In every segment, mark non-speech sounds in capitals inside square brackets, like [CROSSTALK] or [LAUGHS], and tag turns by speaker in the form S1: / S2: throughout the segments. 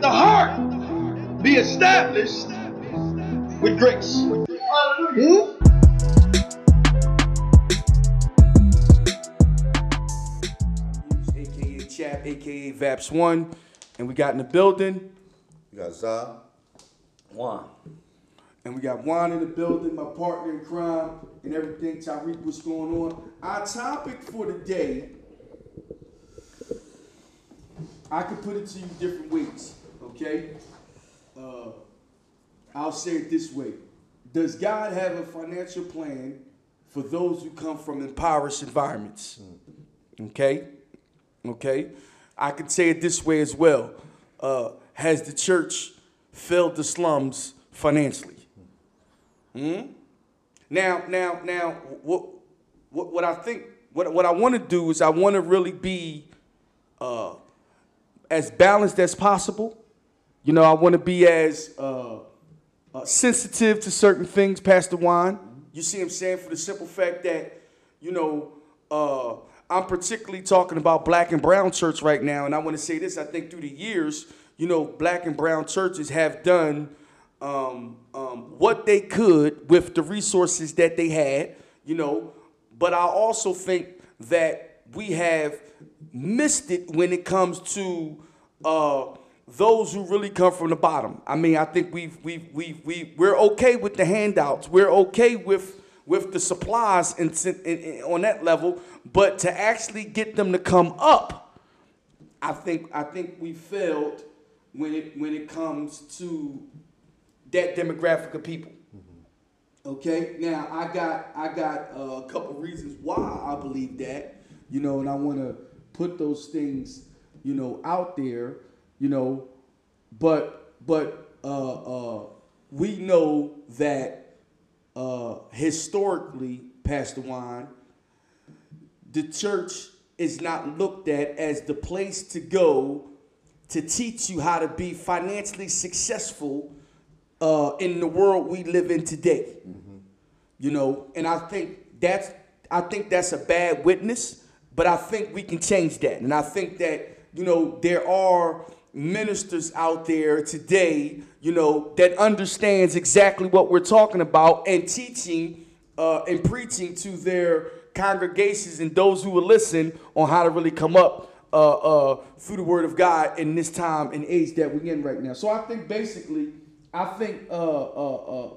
S1: Let the heart be established with grace. Hmm?
S2: aka Chap, aka Vaps One, and we got in the building,
S3: You got Zah.
S4: One.
S2: and we got Juan in the building, my partner in crime, and everything. Tariq, what's going on? Our topic for the day, I could put it to you different ways, okay? Uh, I'll say it this way: Does God have a financial plan for those who come from impoverished environments? Okay, okay. I could say it this way as well: uh, Has the church failed the slums financially? Hmm? Now, now, now, what, what, what I think, what, what I want to do is I want to really be uh, as balanced as possible. You know, I want to be as uh, uh, sensitive to certain things, Pastor Juan. You see what I'm saying? For the simple fact that, you know, uh, I'm particularly talking about black and brown church right now. And I want to say this I think through the years, you know, black and brown churches have done um, um, what they could with the resources that they had, you know. But I also think that we have missed it when it comes to uh, those who really come from the bottom. I mean, I think we've we've we we we're okay with the handouts. We're okay with with the supplies and, on that level, but to actually get them to come up, I think I think we failed when it when it comes to that demographic of people. Okay, now I got I got uh, a couple reasons why I believe that, you know, and I want to put those things, you know, out there, you know, but but uh, uh, we know that uh, historically, Pastor Juan, the church is not looked at as the place to go to teach you how to be financially successful uh, in the world we live in today. You know, and I think that's I think that's a bad witness, but I think we can change that. And I think that, you know, there are ministers out there today, you know, that understands exactly what we're talking about and teaching uh, and preaching to their congregations and those who will listen on how to really come up uh, uh, through the word of God in this time and age that we're in right now. So I think basically, I think uh, uh, uh,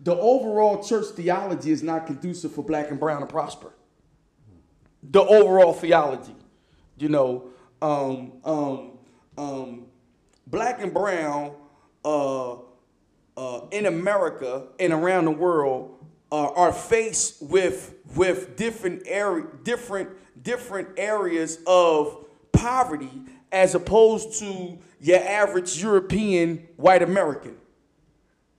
S2: the overall church theology is not conducive for black and brown to prosper. The overall theology, you know, um, um, um, black and brown uh, uh, in America and around the world uh, are faced with with different area, different different areas of poverty as opposed to your average European white American.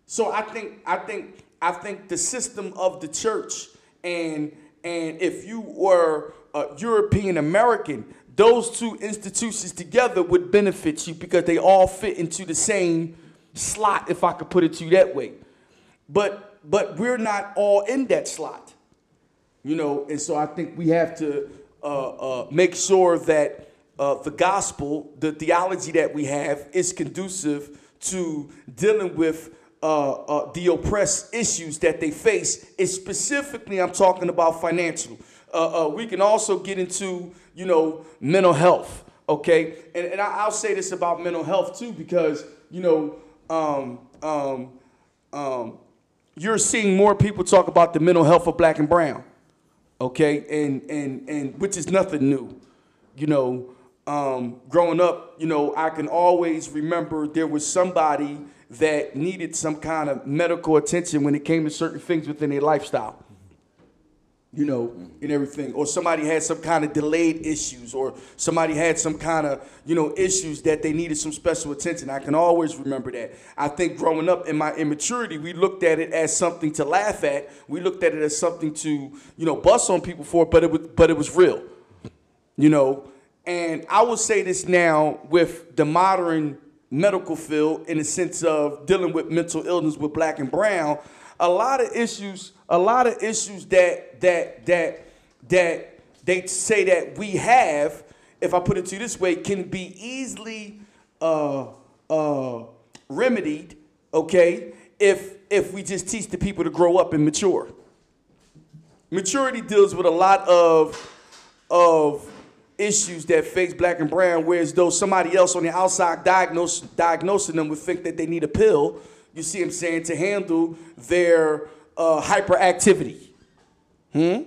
S2: So I think I think I think the system of the church and and if you were a European American, those two institutions together would benefit you because they all fit into the same slot, if I could put it to you that way. But but we're not all in that slot, you know. And so I think we have to uh, uh, make sure that uh, the gospel, the theology that we have, is conducive to dealing with uh, uh, the oppressed issues that they face. And specifically, I'm talking about financial. Uh, uh, we can also get into, you know, mental health. Okay, and, and I, will say this about mental health too, because you know, um, um, um, you're seeing more people talk about the mental health of black and brown. Okay, and and and which is nothing new. You know, um, growing up, you know, I can always remember there was somebody that needed some kind of medical attention when it came to certain things within their lifestyle. You know, and everything. Or somebody had some kind of delayed issues, or somebody had some kind of, you know, issues that they needed some special attention. I can always remember that. I think growing up in my immaturity, we looked at it as something to laugh at. We looked at it as something to, you know, bust on people for, but it was but it was real. You know, and I will say this now with the modern medical field in the sense of dealing with mental illness with black and brown, a lot of issues, a lot of issues that that that that they say that we have, if I put it to you this way, can be easily uh, uh, remedied, okay, if if we just teach the people to grow up and mature. Maturity deals with a lot of of issues that face black and brown, whereas though somebody else on the outside diagnose, diagnosing them would think that they need a pill, you see what I'm saying, to handle their uh, hyperactivity. Hmm?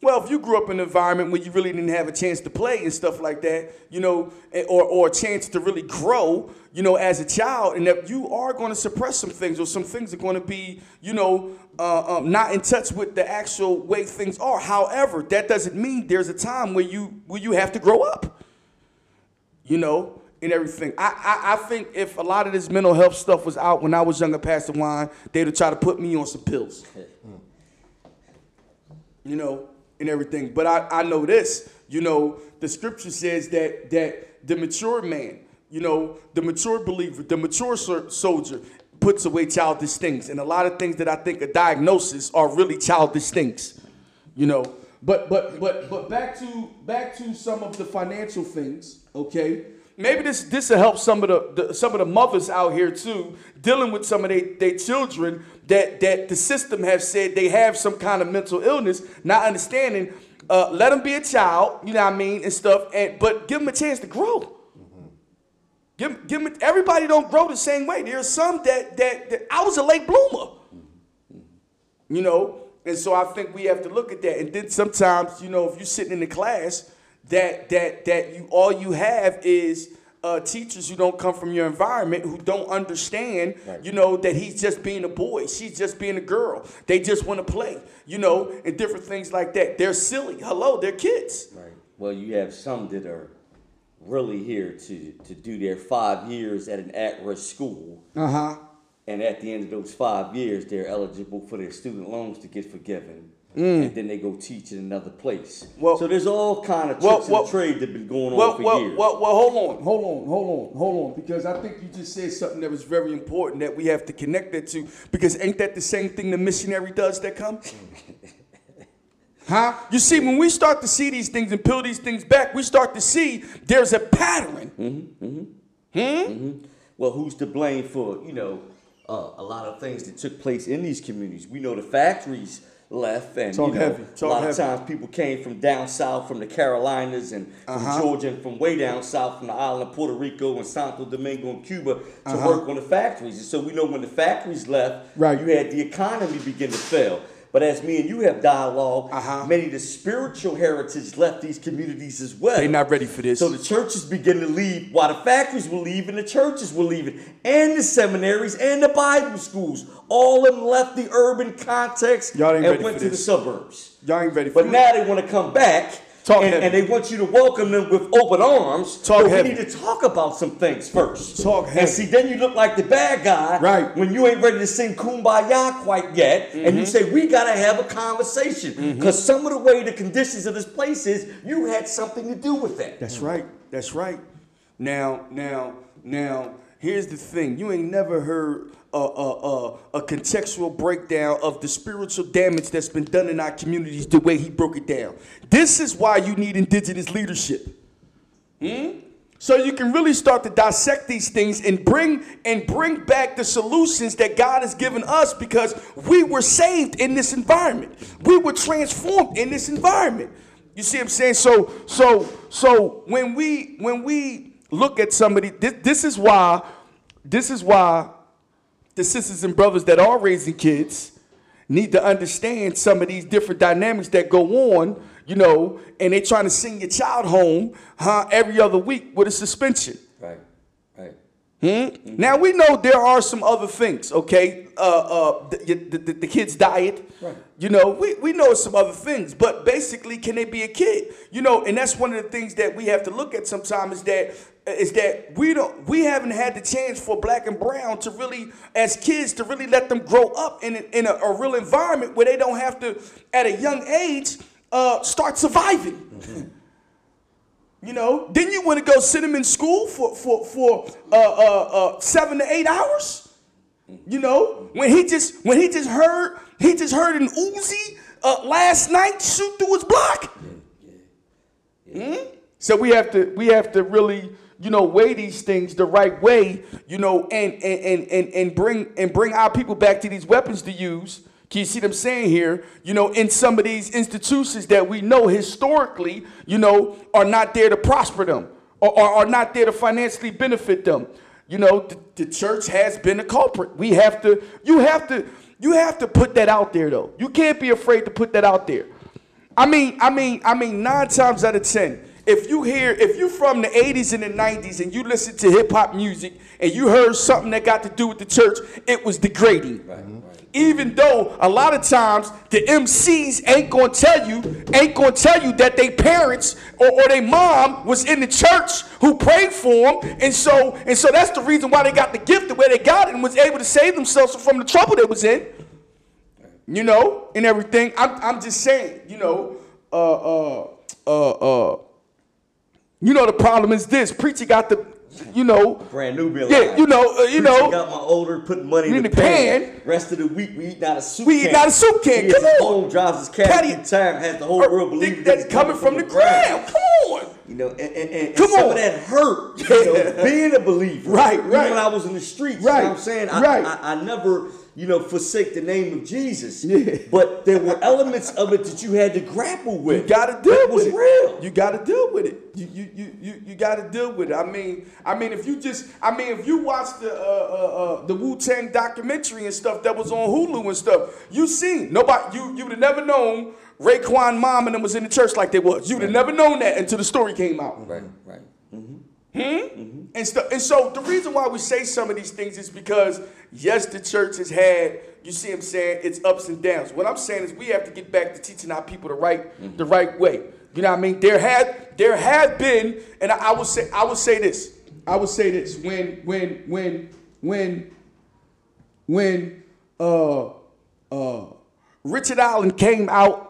S2: Well, if you grew up in an environment where you really didn't have a chance to play and stuff like that, you know, or, or a chance to really grow, you know, as a child, and that you are going to suppress some things, or some things are going to be, you know, uh, um, not in touch with the actual way things are. However, that doesn't mean there's a time where you where you have to grow up, you know, and everything. I, I, I think if a lot of this mental health stuff was out when I was younger, Pastor Juan, they'd have tried to put me on some pills. [LAUGHS] You know, and everything. But I, I know this, you know, the scripture says that that the mature man, you know, the mature believer, the mature soldier puts away childish things. And a lot of things that I think a diagnosis are really childish things. You know. But but but but back to back to some of the financial things, okay? Maybe this this will help some of the, the some of the mothers out here too, dealing with some of their children that that the system has said they have some kind of mental illness, not understanding. Uh, let them be a child, you know what I mean, and stuff, and but give them a chance to grow. Mm-hmm. Give, give them, everybody don't grow the same way. There's some that, that, that I was a late bloomer, you know, and so I think we have to look at that. And then sometimes, you know, if you're sitting in the class, that that that you all you have is uh, teachers who don't come from your environment who don't understand, right. you know, that he's just being a boy, she's just being a girl. They just want to play, you know, and different things like that. They're silly. Hello, they're kids.
S3: Right. Well, you have some that are really here to to do their five years at an at-risk school.
S2: Uh huh.
S3: And at the end of those five years, they're eligible for their student loans to get forgiven Mm. and then they go teach in another place. Well, so there's all kind of tricks well, well, trade that been going
S2: well,
S3: on for
S2: well,
S3: years.
S2: Well, well, hold on, hold on, hold on, hold on, because I think you just said something that was very important that we have to connect that to. Because ain't that the same thing the missionary does that comes? [LAUGHS] Huh? You see, when we start to see these things and peel these things back, we start to see there's a pattern.
S3: Mm-hmm, mm-hmm. Hmm? Mm-hmm. Well, who's to blame for, you know, uh, a lot of things that took place in these communities? We know the factories left, and Talk you know, a lot heavy. of times people came from down south, from the Carolinas, and uh-huh. from Georgia, and from way down south, from the island of Puerto Rico and Santo Domingo and Cuba, to uh-huh. work on the factories. And so we know when the factories left, right. you had the economy begin to fail. But as me and you have dialogue, uh-huh. many of the spiritual heritage left these communities as well.
S2: They're not ready for this.
S3: So the churches begin to leave while the factories were leaving, the churches were leaving, and the seminaries and the Bible schools. All of them left the urban context and went to this. the suburbs.
S2: Y'all ain't ready
S3: for But now they want to come back Talk and, and, they want you to welcome them with open arms. Talk but heavy. we need to talk about some things first.
S2: Talk heavy.
S3: And see, then you look like the bad guy.
S2: Right.
S3: When you ain't ready to sing kumbaya quite yet. Mm-hmm. And you mm-hmm. say, we got to have a conversation. Because mm-hmm. some of the way the conditions of this place is, you had something to do with that.
S2: That's right. That's right. Now, now, now, here's the thing. You ain't never heard a, a, a, contextual breakdown of the spiritual damage that's been done in our communities the way he broke it down. This is why you need indigenous leadership. Hmm? So you can really start to dissect these things and bring and bring back the solutions that God has given us because we were saved in this environment. We were transformed in this environment. You see what I'm saying? So so so when we when we look at somebody, this, this is why this is why the sisters and brothers that are raising kids need to understand some of these different dynamics that go on, you know, and they're trying to send your child home, huh, every other week with a suspension.
S3: Right, right.
S2: Hmm? Mm-hmm. Now we know there are some other things, okay? Uh, uh, the, the, the, the kid's diet, right. you know, we, we know some other things, but basically, can they be a kid? You know, and that's one of the things that we have to look at sometimes is that is that we don't we haven't had the chance for black and brown to really as kids to really let them grow up in, in a, a real environment where they don't have to at a young age uh, start surviving mm-hmm. you know then you want to go sit them in school for for for uh, uh, uh, seven to eight hours you know when he just when he just heard he just heard an Uzi uh, last night shoot through his block yeah, yeah, yeah. Hmm? so we have to we have to really you know, weigh these things the right way, you know, and and and and and bring and bring our people back to these weapons to use. Can you see I'm saying here? You know, in some of these institutions that we know historically, you know, are not there to prosper them or, or are not there to financially benefit them. You know, the, the church has been a culprit. We have to, you have to, you have to put that out there though. You can't be afraid to put that out there. I mean, I mean, I mean, nine times out of ten, if you hear, if you're from the 80s and the 90s and you listen to hip hop music and you heard something that got to do with the church, it was degrading. Right, right. Even though a lot of times the MCs ain't gonna tell you, ain't gonna tell you that they parents or, or their mom was in the church who prayed for them, and so and so that's the reason why they got the gift the way they got it and was able to save themselves from the trouble they was in. You know, and everything. I'm, I'm just saying, you know, uh, uh, uh, uh, you know, the problem is this: preacher got the you know,
S3: brand new bill.
S2: Yeah, you know, uh, you know.
S3: Got my older, putting money in, in the, the pan. pan. Rest of the week, we eat out of soup.
S2: We eat out of soup can.
S3: He
S2: Come on.
S3: Home drives his cat Caddy, time. Has the whole world believe
S2: that's coming from, from the ground. Come on.
S3: You know, and, and, and Come some on. of that hurt. You know, [LAUGHS] being a believer.
S2: Right, right.
S3: when I was in the streets.
S2: Right.
S3: You know what I'm saying? I,
S2: right.
S3: I, I never you know, forsake the name of Jesus. Yeah. But there were elements of it that you had to grapple with.
S2: You got to deal
S3: with
S2: it.
S3: Real.
S2: You got to deal with it. You you you you, you got to deal with it. I mean, I mean, if you just, I mean, if you watch the uh, uh, uh, the Wu Tang documentary and stuff that was on Hulu and stuff, you seen nobody. You you would have never known Raekwon mom and them was in the church like they was. You'd have never known that until the story came out.
S3: Right. Right. Mm-hmm.
S2: Hmm? Mm-hmm. And, st- and so the reason why we say some of these things is because, yes, the church has had, you see what I'm saying, its ups and downs. What I'm saying is we have to get back to teaching our people the right, mm-hmm. the right way. You know what I mean? There had there had been, and I, I would say I would say this. I would say this when when when when when uh uh Richard Allen came out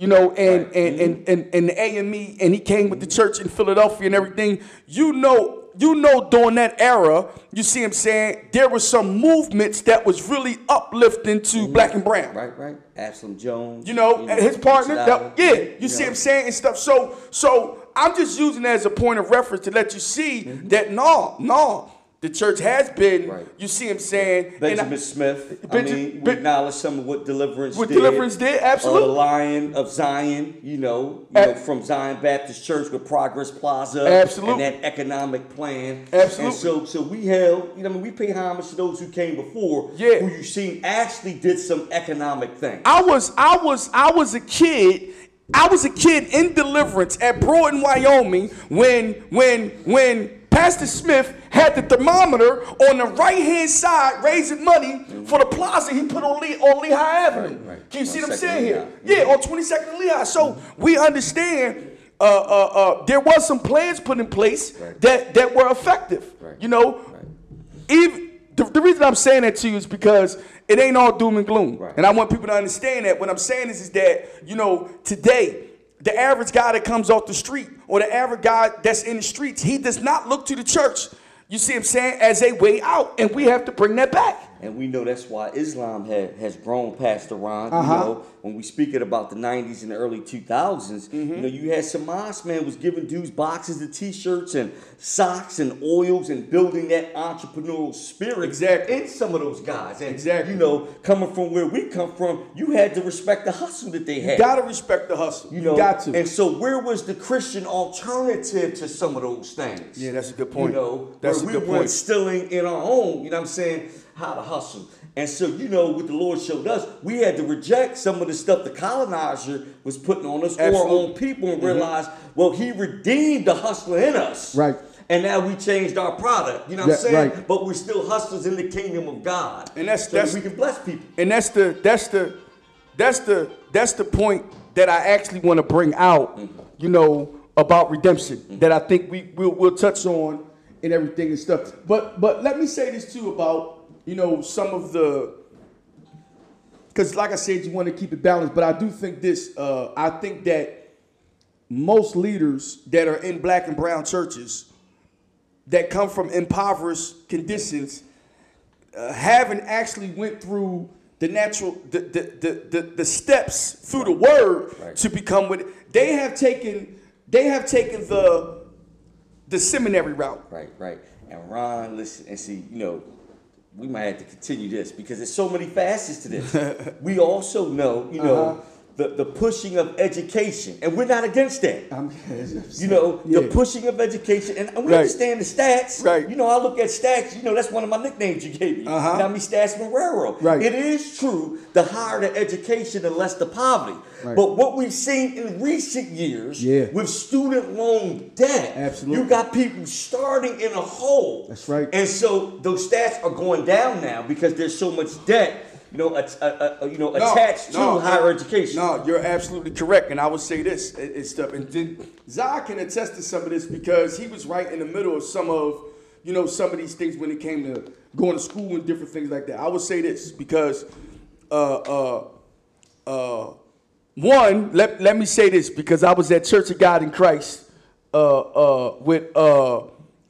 S2: you know, and right. and, mm-hmm. and, and and the AME, and he came with the church in Philadelphia and everything. You know, you know, during that era, you see him saying there were some movements that was really uplifting to mm-hmm. black and brown.
S3: Right, right. Absalom Jones.
S2: You know, you know his partner. That, yeah, you, you see know. him saying and stuff. So, so I'm just using that as a point of reference to let you see mm-hmm. that no, no the church has been, right. you see him saying.
S3: Benjamin I, Smith. Benja, I mean, we acknowledge some of what Deliverance did.
S2: what
S3: did.
S2: Deliverance did, absolutely.
S3: Uh, the Lion of Zion, you know, you know, from Zion Baptist Church with Progress Plaza.
S2: Absolutely.
S3: And that economic plan.
S2: Absolutely.
S3: And so, so we held, you know, I mean, we pay homage to those who came before.
S2: Yeah.
S3: Who you seen actually did some economic things.
S2: I was, I was, I was a kid I was a kid in Deliverance at Broughton, Wyoming, when when when Pastor Smith had the thermometer on the right hand side raising money for the plaza he put on, Lee, on Lehigh Avenue. Right, right. Can you see what I'm saying here? Yeah, on 22nd and Lehigh. So we understand uh, uh, uh, there was some plans put in place right. that, that were effective. You know, even the, the, reason I'm saying that to you is because it ain't all doom and gloom. And I want people to understand that. What I'm saying is, is that, you know, today, the average guy that comes off the street or the average guy that's in the streets, he does not look to the church, you see what I'm saying, as a way out. And we have to bring that back.
S3: And we know that's why Islam had, has grown past Iran. Uh-huh. You know, when we speak it about the 90s and the early 2000s, mm-hmm. you know, you had some mosque man was giving dudes boxes of t-shirts and socks and oils and building that entrepreneurial spirit
S2: exactly.
S3: in some of those guys. And,
S2: exactly.
S3: you know, coming from where we come from, you had to respect the hustle that they had.
S2: You got to respect the hustle. You, know, got to.
S3: And so where was the Christian alternative to some of those things?
S2: Yeah, that's a good point.
S3: You know,
S2: that's
S3: where we were instilling in our own, you know what I'm saying, how to hustle. And so, you know, what the Lord showed us, we had to reject some of the stuff the colonizer was putting on us Absolutely. or our own people and mm-hmm. realize, well, he redeemed the hustler in us.
S2: Right.
S3: And now we changed our product. You know what I'm saying? Right. But we're still hustlers in the kingdom of God.
S2: And that's
S3: so
S2: that's
S3: that we can bless people.
S2: And that's the that's the that's the that's the point that I actually want to bring out, mm-hmm. you know, about redemption mm-hmm. that I think we will we'll touch on and everything and stuff. But but let me say this too about you know, some of the because like I said, you want to keep it balanced, but I do think this. Uh, I think that most leaders that are in black and brown churches that come from impoverished conditions uh, haven't actually went through the natural the the, the, the, the steps through the word right. to become what they have taken they have taken the the seminary route.
S3: Right, right. And Ron, listen and see, you know, we might have to continue this because there's so many facets to this. [LAUGHS] we also know, you know, uh-huh the, the pushing of education, and we're not against that. I'm, [LAUGHS] you know, yeah. the pushing of education, and we right. understand the stats.
S2: Right.
S3: You know, I look at stats. You know, that's one of my nicknames you gave me. Uh-huh. Know, I Stats Marrero.
S2: Right.
S3: It is true. The higher the education, the less the poverty. Right. But what we've seen in recent years,
S2: yeah.
S3: with student loan debt,
S2: absolutely,
S3: you got people starting in a hole.
S2: That's right.
S3: And so those stats are going down now because there's so much debt you know, a, a, a, you know, no, attached no, to higher education.
S2: No, you're absolutely correct, and I would say this and stuff. And then Zah can attest to some of this because he was right in the middle of some of, you know, some of these things when it came to going to school and different things like that. I would say this because, uh, uh, uh, one, let, let me say this because I was at Church of God in Christ uh, uh, with uh,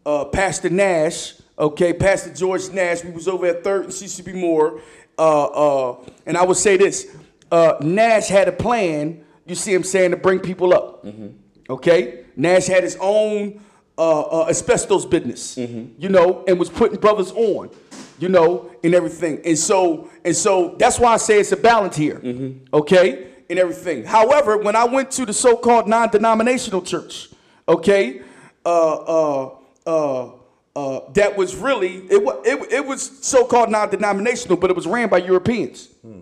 S2: uh, Pastor Nash, okay, Pastor George Nash. We was over at Third and Cecil B. Moore, uh, uh, and I would say this uh, Nash had a plan, you see him saying, to bring people up. Mm-hmm. Okay? Nash had his own uh, uh, asbestos business, mm-hmm. you know, and was putting brothers on, you know, and everything. And so, and so that's why I say it's a balance here, mm-hmm. okay, and everything. However, when I went to the so-called non-denominational church, okay, uh, uh, uh, uh, that was really it, it, it was so-called non-denominational, but it was ran by Europeans. Hmm.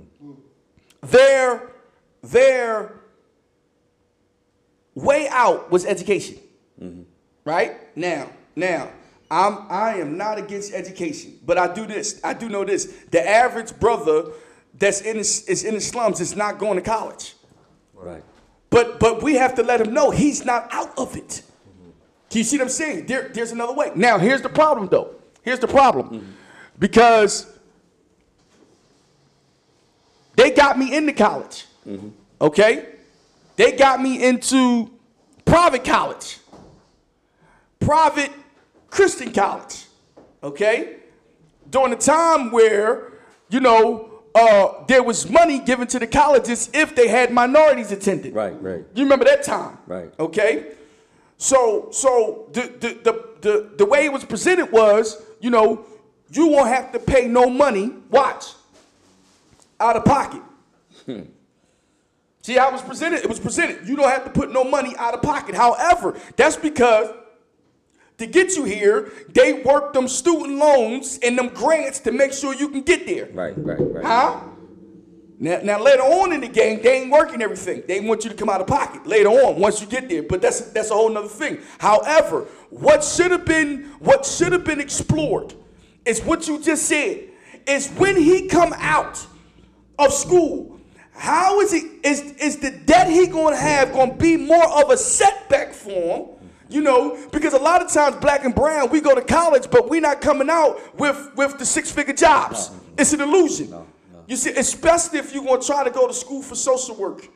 S2: Their their way out was education. Mm-hmm. Right now, now I'm I am not against education, but I do this. I do know this: the average brother that's in is in the slums is not going to college.
S3: Right.
S2: But but we have to let him know he's not out of it. Can you see what I'm saying? There, there's another way. Now, here's the problem, though. Here's the problem. Mm-hmm. Because they got me into college. Mm-hmm. Okay? They got me into private college, private Christian college. Okay? During the time where, you know, uh, there was money given to the colleges if they had minorities attending.
S3: Right, right.
S2: You remember that time?
S3: Right.
S2: Okay? So, so the, the, the, the, the way it was presented was, you know, you won't have to pay no money, watch, out of pocket. Hmm. See how it was presented? It was presented. You don't have to put no money out of pocket. However, that's because to get you here, they work them student loans and them grants to make sure you can get there.
S3: Right, right, right.
S2: Huh? Now, now later on in the game, they ain't working everything. They want you to come out of pocket later on once you get there. But that's that's a whole nother thing. However, what should have been what should have been explored is what you just said. Is when he come out of school, how is he is is the debt he gonna have gonna be more of a setback for him? You know, because a lot of times black and brown, we go to college, but we not coming out with with the six figure jobs. It's an illusion. You see, especially if you're going to try to go to school for social work.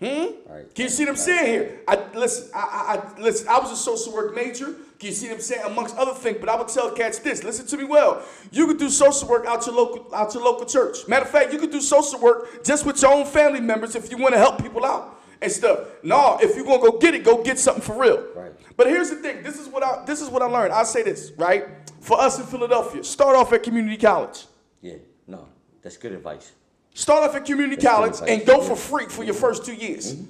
S2: Hmm? Right. Can you see what I'm saying here? I listen. I, I, I, listen. I was a social work major. Can you see what I'm saying? Amongst other things, but I would tell cats this. Listen to me well. You could do social work out your local out your local church. Matter of fact, you could do social work just with your own family members if you want to help people out and stuff. No, if you're gonna go get it, go get something for real.
S3: Right.
S2: But here's the thing. This is what I this is what I learned. I say this right for us in Philadelphia. Start off at community college.
S3: Yeah. That's good advice.
S2: Start off at community that's college and go for free for your first two years. Mm-hmm.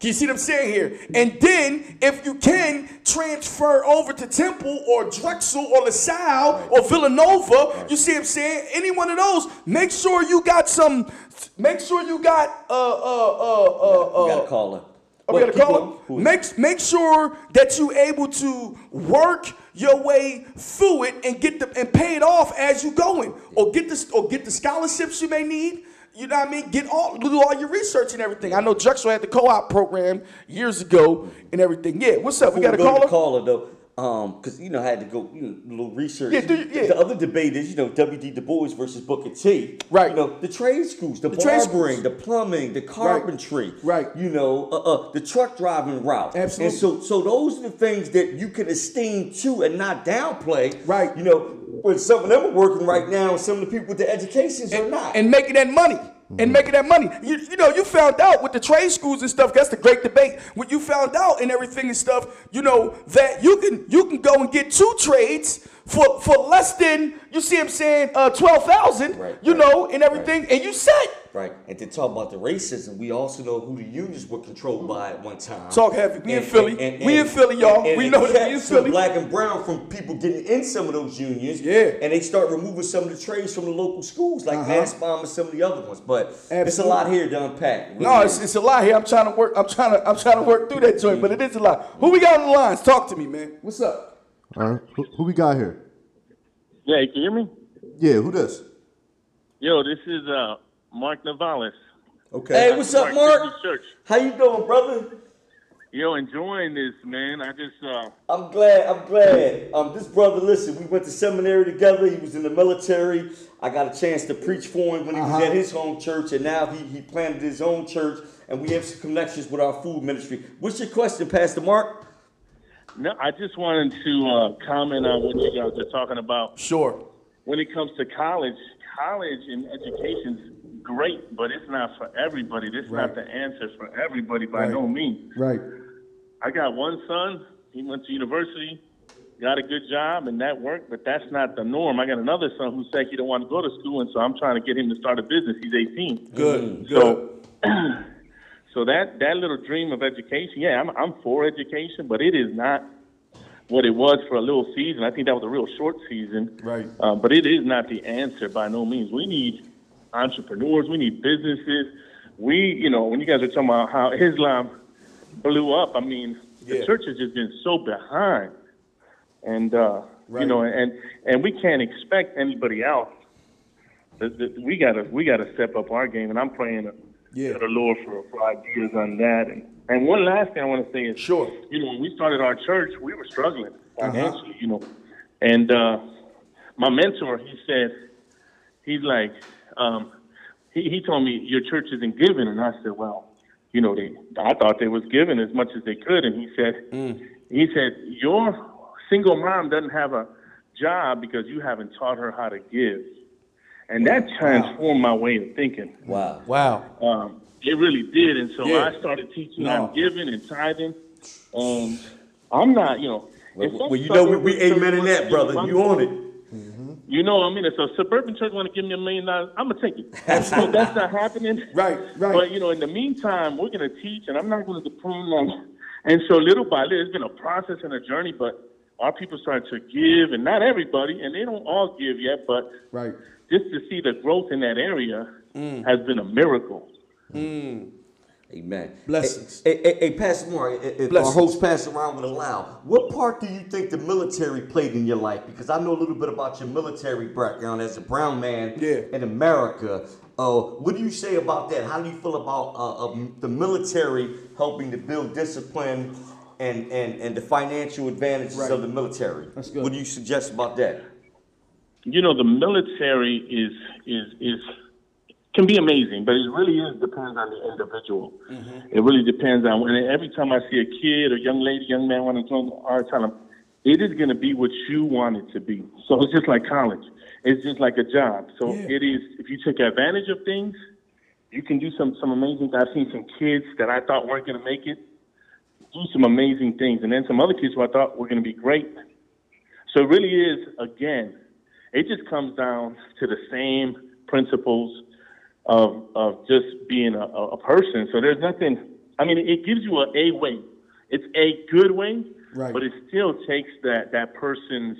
S2: Can you see what I'm saying here? And then, if you can, transfer over to Temple or Drexel or LaSalle right. or Villanova. Right. You see what I'm saying? Any one of those. Make sure you got some. Make sure you got uh uh uh uh.
S3: uh got a caller.
S2: Oh, we got a caller. Make make sure that you able to work your way through it and get the and pay it off as you going, or get the or get the scholarships you may need. You know what I mean? Get all do all your research and everything. I know Drexel had the co-op program years ago and everything. Yeah, what's up?
S3: Before
S2: we got a caller.
S3: caller though. Um, because you know I had to go you know, a little research.
S2: Yeah, yeah.
S3: The other debate is you know W. D. Du Bois versus Booker T.
S2: Right.
S3: You know the trade schools, the, the barbering, the plumbing, the carpentry.
S2: Right.
S3: You know uh, uh, the truck driving route.
S2: Absolutely.
S3: And so so those are the things that you can esteem too and not downplay.
S2: Right.
S3: You know when some of them are working right now, and some of the people with the educations
S2: and,
S3: are not.
S2: And making that money. Mm-hmm. and making that money. You, you know, you found out with the trade schools and stuff. That's the great debate. When you found out and everything and stuff, you know that you can you can go and get two trades for for less than you see. I'm saying uh, twelve thousand. Right, you right, know, and everything, right. and you set.
S3: Right, and to talk about the racism, we also know who the unions were controlled by at one time.
S2: Talk heavy. We and, in Philly. And, and, we in Philly, y'all. we know that we in Philly.
S3: Black and brown from people getting in some of those unions.
S2: Yeah.
S3: And they start removing some of the trades from the local schools, like uh-huh. and some of the other ones. But Absolutely. it's a lot here to unpack.
S2: Really no, it's, it's a lot here. I'm trying to work. I'm trying to. I'm trying to work through that joint, but it is a lot. Who we got on the lines? Talk to me, man. What's up?
S4: All right. Who, who we got here?
S5: Yeah, you can hear me?
S4: Yeah. Who does?
S5: Yo, this is uh, Mark Navalis.
S3: Okay. Hey, what's up, Mark? Church. How you doing, brother?
S5: Yo, enjoying this, man. I just uh
S3: I'm glad, I'm glad. Um this brother, listen, we went to seminary together. He was in the military. I got a chance to preach for him when he uh-huh. was at his home church, and now he, he planted his own church, and we have some connections with our food ministry. What's your question, Pastor Mark?
S5: No, I just wanted to uh, comment on what you guys are talking about.
S2: Sure.
S5: When it comes to college, college and education is great, but it's not for everybody. This is right. not the answer for everybody by
S2: right.
S5: no means.
S2: Right.
S5: I got one son. He went to university, got a good job, and that worked. But that's not the norm. I got another son who said he don't want to go to school, and so I'm trying to get him to start a business. He's 18.
S2: Good.
S5: So, good. [CLEARS THROAT] so that that little dream of education, yeah, I'm I'm for education, but it is not what it was for a little season. I think that was a real short season.
S2: Right.
S5: Uh, but it is not the answer by no means. We need entrepreneurs. We need businesses. We, you know, when you guys are talking about how Islam blew up, I mean, yeah. the church has just been so behind, and uh, right. you know, and and we can't expect anybody else. We gotta we gotta step up our game, and I'm praying yeah. the Lord for, for ideas on that. And and one last thing I want to say is,
S2: sure,
S5: you know, when we started our church, we were struggling uh-huh. financially, uh-huh. you know, and uh, my mentor, he said, he's like, um, he, he told me your church isn't giving, and I said, well, you know, they I thought they was giving as much as they could, and he said, mm. he said your single mom doesn't have a job because you haven't taught her how to give, and that transformed wow. my way of thinking.
S3: Wow,
S2: wow.
S5: Um, it really did, and so yeah. I started teaching no. on giving and tithing, and I'm not, you know.
S3: Well, you know, we, we amen in that, brother. You own it.
S5: You know, I mean, if a suburban church want to give me a million dollars, I'm gonna take it. [LAUGHS] so that's not happening. [LAUGHS]
S2: Right, right.
S5: But you know, in the meantime, we're gonna teach, and I'm not gonna depend on. And so, little by little, it's been a process and a journey. But our people started to give, and not everybody, and they don't all give yet. But
S2: right,
S5: just to see the growth in that area mm. has been a miracle.
S2: Mm.
S3: Amen.
S2: Blessings.
S3: Hey, hey, hey, Pastor Moore, if Blessings. our host Pastor Ron would allow, what part do you think the military played in your life? Because I know a little bit about your military background as a brown man
S2: yeah.
S3: in America. Uh, what do you say about that? How do you feel about uh, the military helping to build discipline and, and, and the financial advantages right. of the military?
S2: That's good.
S3: What do you suggest about that?
S5: You know, the military is is is can be amazing, but it really is depends on the individual. Mm-hmm. It really depends on. And every time I see a kid or young lady, young man want to join, I tell them it is going to be what you want it to be. So it's just like college. It's just like a job. So yeah. it is. If you take advantage of things, you can do some some amazing. I've seen some kids that I thought weren't going to make it do some amazing things, and then some other kids who I thought were going to be great. So it really is. Again, it just comes down to the same principles of of just being a, a person. So there's nothing. I mean, it gives you a a way. It's a good way,
S2: right.
S5: but it still takes that that person's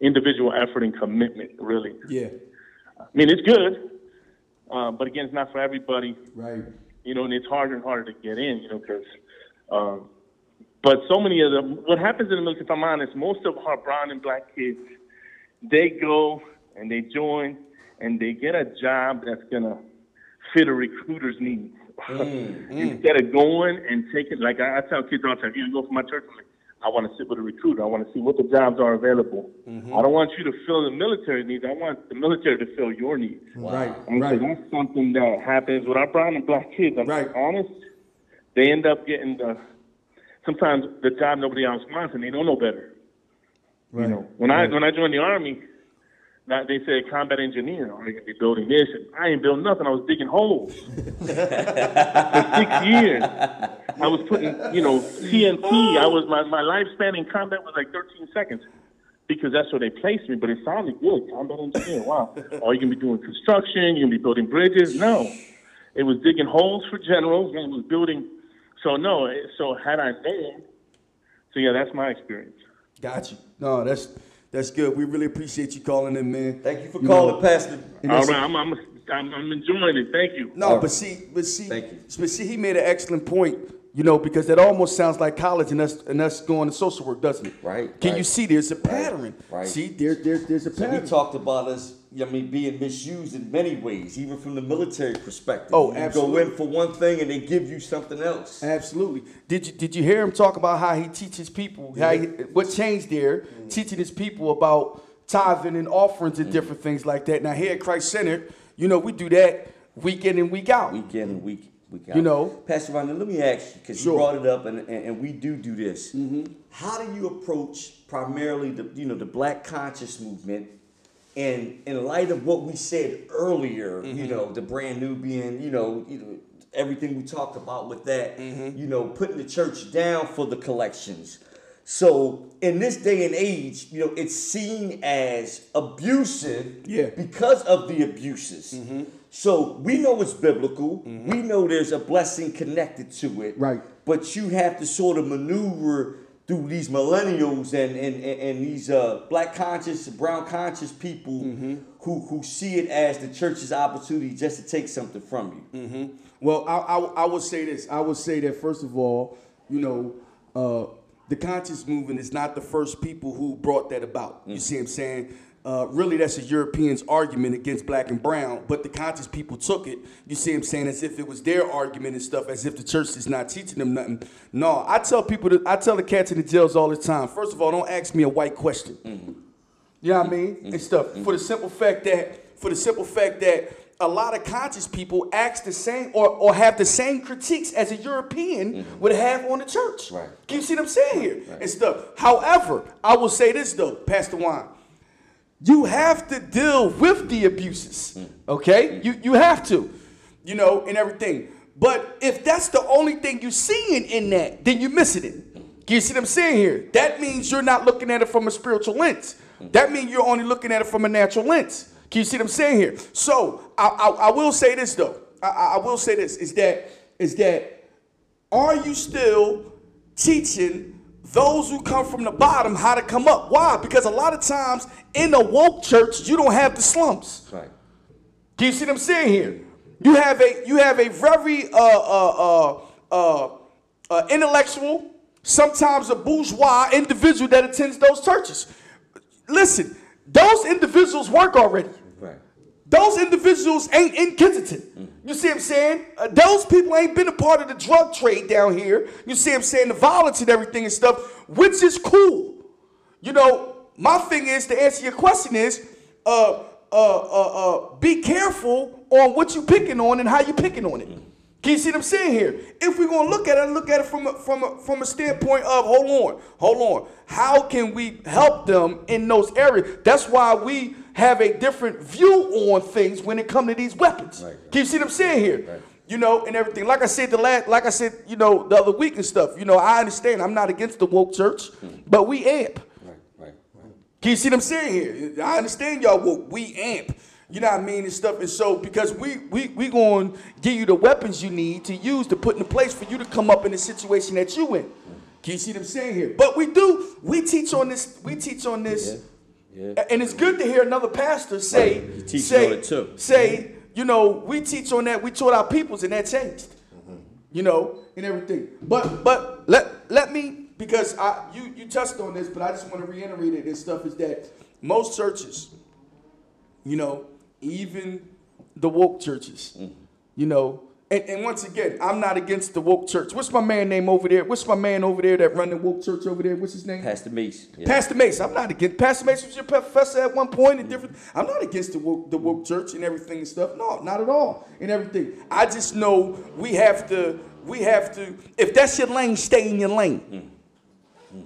S5: individual effort and commitment. Really.
S2: Yeah.
S5: I mean, it's good, uh, but again, it's not for everybody.
S2: Right.
S5: You know, and it's harder and harder to get in. You know, because. Um, but so many of them, what happens in the military, if I'm honest, most of our brown and black kids, they go and they join and they get a job that's going to fit a recruiter's needs. Mm, [LAUGHS] mm. Instead of going and taking, like I, I tell kids all the time, you go from my church, I'm like, I want to sit with a recruiter. I want to see what the jobs are available. Mm-hmm. I don't want you to fill the military needs. I want the military to fill your needs.
S2: Wow. Right,
S5: and
S2: right.
S5: So that's something that happens with our brown and black kids. I'm
S2: right.
S5: honest. They end up getting the sometimes the job nobody else wants, and they don't know better. Right. You know, when right. I when I joined the army, Now they said combat engineer. Are you gonna be building this? And I ain't building nothing. I was digging holes [LAUGHS] for six years. I was putting, you know, TNT. I was my my lifespan in combat was like 13 seconds because that's where they placed me. But it sounded good, combat engineer. Wow. Are [LAUGHS] oh, you gonna be doing construction? You gonna be building bridges? No. It was digging holes for generals and it was building. So no. So had I known, so yeah, that's my experience.
S2: Got you. No, that's that's good. We really appreciate you calling in, man.
S3: Thank you for you calling, know, Pastor.
S5: All right, I'm, I'm, I'm, I'm enjoying it. Thank you.
S2: No, but see, but see, Thank you. but see, he made an excellent point. You know, because that almost sounds like college and us and us going to social work, doesn't it?
S3: Right.
S2: Can
S3: right.
S2: you see there's a pattern? Right. See, there, there, there's a pattern.
S3: So we talked about us I mean, being misused in many ways, even from the military perspective.
S2: Oh,
S3: you
S2: absolutely.
S3: go in for one thing and they give you something else.
S2: Absolutely. Did you did you hear him talk about how he teaches people? Yeah. How he, what changed there? Mm-hmm. Teaching his people about tithing and offerings and mm-hmm. different things like that. Now here at Christ Center, you know, we do that week in and week out.
S3: Week in and week week out.
S2: You know,
S3: Pastor Ronnie, let me ask you because sure. you brought it up and, and, and we do do this. Mm-hmm. How do you approach primarily the you know the Black conscious movement? And in light of what we said earlier, mm-hmm. you know, the brand new being, you know, you know, everything we talked about with that, mm-hmm. you know, putting the church down for the collections. So in this day and age, you know, it's seen as abusive
S2: yeah.
S3: because of the abuses. Mm-hmm. So we know it's biblical. Mm-hmm. We know there's a blessing connected to it.
S2: Right.
S3: But you have to sort of maneuver through these millennials and and, and, and these uh, black conscious, brown conscious people mm-hmm. who who see it as the church's opportunity just to take something from
S2: you. Mm-hmm. Well, I, I, I would say this. I would say that first of all, you know. Uh, the conscious movement is not the first people who brought that about. You mm-hmm. see what I'm saying? Uh, really, that's a European's argument against black and brown, but the conscious people took it, you see I'm saying, as if it was their argument and stuff, as if the church is not teaching them nothing. No, I tell people, that, I tell the cats in the jails all the time, first of all, don't ask me a white question. Mm-hmm. You know what I mean? Mm-hmm. And stuff. Mm-hmm. For the simple fact that, for the simple fact that a lot of conscious people ask the same or, or have the same critiques as a European mm-hmm. would have on the church.
S3: Right.
S2: Can you see what I'm saying here? Right. And stuff. However, I will say this though, Pastor Juan you have to deal with the abuses. Mm. Okay? Mm. You you have to, you know, and everything. But if that's the only thing you're seeing in that, then you're missing it. Can you see what I'm saying here? That means you're not looking at it from a spiritual lens. Mm. That means you're only looking at it from a natural lens. Can you see what I'm saying here? So I, I, I will say this though. I, I will say this is that is that are you still teaching those who come from the bottom how to come up. Why? Because a lot of times in a woke church, you don't have the slumps.
S3: Right.
S2: Do you see what I'm saying here? You have a you have a very uh, uh, uh, uh, intellectual, sometimes a bourgeois individual that attends those churches. Listen, those individuals work already. Those individuals ain't in Kensington. You see what I'm saying? Uh, those people ain't been a part of the drug trade down here. You see what I'm saying? The violence and everything and stuff, which is cool. You know, my thing is to answer your question is, uh, uh, uh, uh, be careful on what you picking on and how you picking on it. Can you see what I'm saying here? If we're gonna look at it, look at it from a, from a, from a standpoint of hold on, hold on. How can we help them in those areas? That's why we have a different view on things when it comes to these weapons. Right. Can you see what I'm saying here? Right. You know, and everything. Like I said the last, like I said, you know, the other week and stuff. You know, I understand. I'm not against the woke church, hmm. but we amp. Right, right, right. Can you see what I'm saying here? I understand y'all woke. We amp. You know what I mean and stuff. And so because we we we going to give you the weapons you need to use to put in place for you to come up in the situation that you in. Can you see what I'm saying here? But we do. We teach on this. We teach on this. Yeah. Yeah. And it's good to hear another pastor say, say, say, you know, we teach on that. We taught our peoples, and that changed. Mm-hmm. You know, and everything. But but let let me because I you you touched on this, but I just want to reiterate it. This stuff is that most churches, you know, even the woke churches, mm. you know. And, and, once again, I'm not against the woke church. What's my man name over there? What's my man over there that run the woke church over there? What's his name?
S3: Pastor Mace.
S2: Yeah. Pastor Mace. I'm not against Pastor Mace was your professor at one point and different. I'm not against the woke, the woke church and everything and stuff. No, not at all. And everything. I just know we have to. We have to. If that's your lane, stay in your lane. Mm. Mm.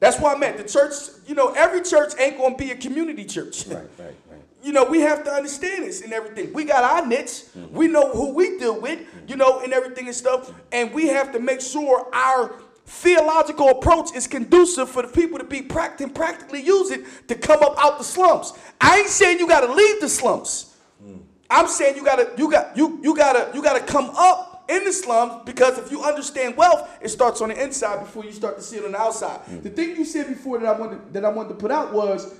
S2: That's why I'm at the church. You know, every church ain't gonna be a community church.
S3: Right, right, right.
S2: You know, we have to understand this and everything. We got our niche. Mm-hmm. We know who we deal with, you know, and everything and stuff. And we have to make sure our theological approach is conducive for the people to be practicing, practically use it to come up out the slums. I ain't saying you got to leave the slums. Mm. I'm saying you gotta, you got, you, you gotta, you gotta come up in the slums because if you understand wealth, it starts on the inside before you start to see it on the outside. Mm. The thing you said before that I wanted that I wanted to put out was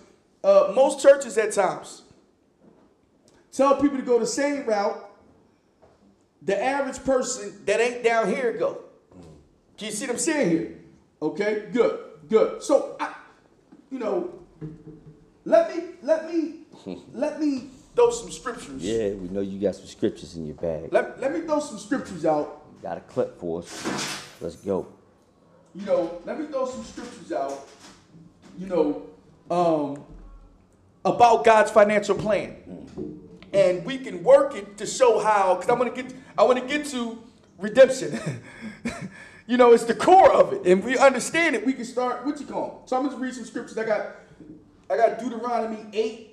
S2: uh, most churches at times tell people to go the same route the average person that ain't down here go. Can you see what I'm saying here? Okay, good, good. So, I, you know, let me, let me, [LAUGHS] let me throw some scriptures.
S3: Yeah, we know you got some scriptures in your bag.
S2: Let, let me throw some scriptures out.
S3: You got a clip for us. Let's go.
S2: You know, let me throw some scriptures out. You know, um, about God's financial plan. Mm. And we can work it to show how, because I want to get I want to get to redemption. [LAUGHS] you know, it's the core of it. And we understand it, we can start, what you call So I'm gonna read some scriptures. I got I got Deuteronomy 8,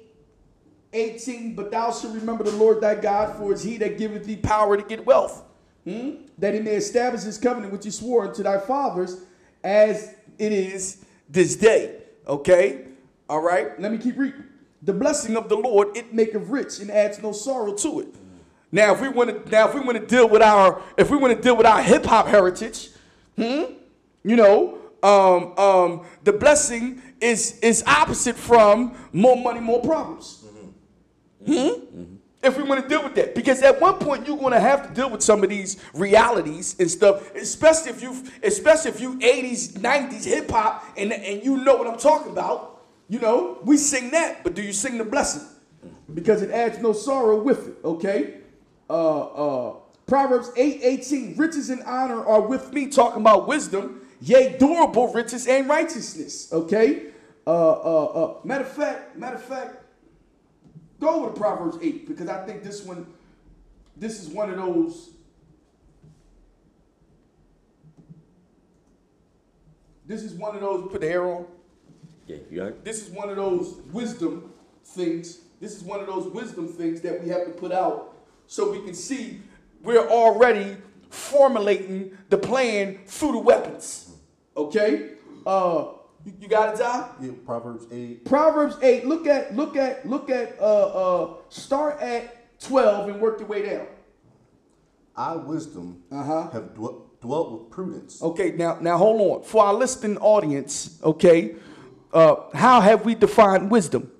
S2: 18, but thou shalt remember the Lord thy God, for it's he that giveth thee power to get wealth. Hmm? That he may establish his covenant which he swore unto thy fathers as it is this day. Okay? All right, let me keep reading. The blessing of the Lord, it maketh rich and adds no sorrow to it. Now, if we want to, now if we want to deal with our, if we want to deal with our hip hop heritage, hmm, you know, um, um, the blessing is is opposite from more money, more problems. Mm-hmm. Hmm. Mm-hmm. If we want to deal with that, because at one point you're going to have to deal with some of these realities and stuff, especially if you, especially if you 80s, 90s hip hop, and and you know what I'm talking about. You know, we sing that, but do you sing the blessing? Because it adds no sorrow with it, okay? Uh, uh, Proverbs 8 18, riches and honor are with me, talking about wisdom, yea, durable riches and righteousness, okay? Uh, uh, uh, matter of fact, matter of fact, go to Proverbs 8 because I think this one, this is one of those. This is one of those. Put the hair on.
S3: Yeah, you right.
S2: This is one of those wisdom things. This is one of those wisdom things that we have to put out so we can see we're already formulating the plan through the weapons. Okay? Uh you, got it, John?
S4: Yeah, Proverbs 8.
S2: Proverbs 8. Look at, look at, look at, uh uh start at 12 and work your way down.
S4: I wisdom uh-huh. have dwelt with prudence.
S2: Okay, now now hold on. For our listening audience, okay, uh, how have we defined wisdom?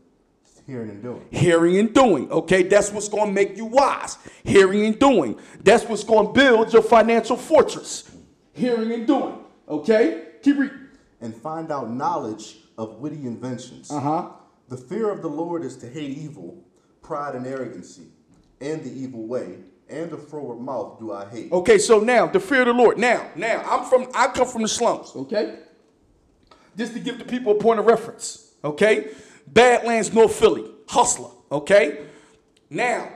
S4: Hearing and doing.
S2: Hearing and doing. Okay, that's what's going to make you wise. Hearing and doing. That's what's going to build your financial fortress. Hearing and doing. Okay, keep reading.
S4: And find out knowledge of witty inventions. Uh huh. The fear of the Lord is to hate evil, pride and arrogancy, and the evil way, and a froward mouth do I hate.
S2: Okay, so now the fear of the Lord. Now, now I'm from I come from the slums. Okay just to give the people a point of reference, okay? Badlands, North Philly, hustler, okay? Now,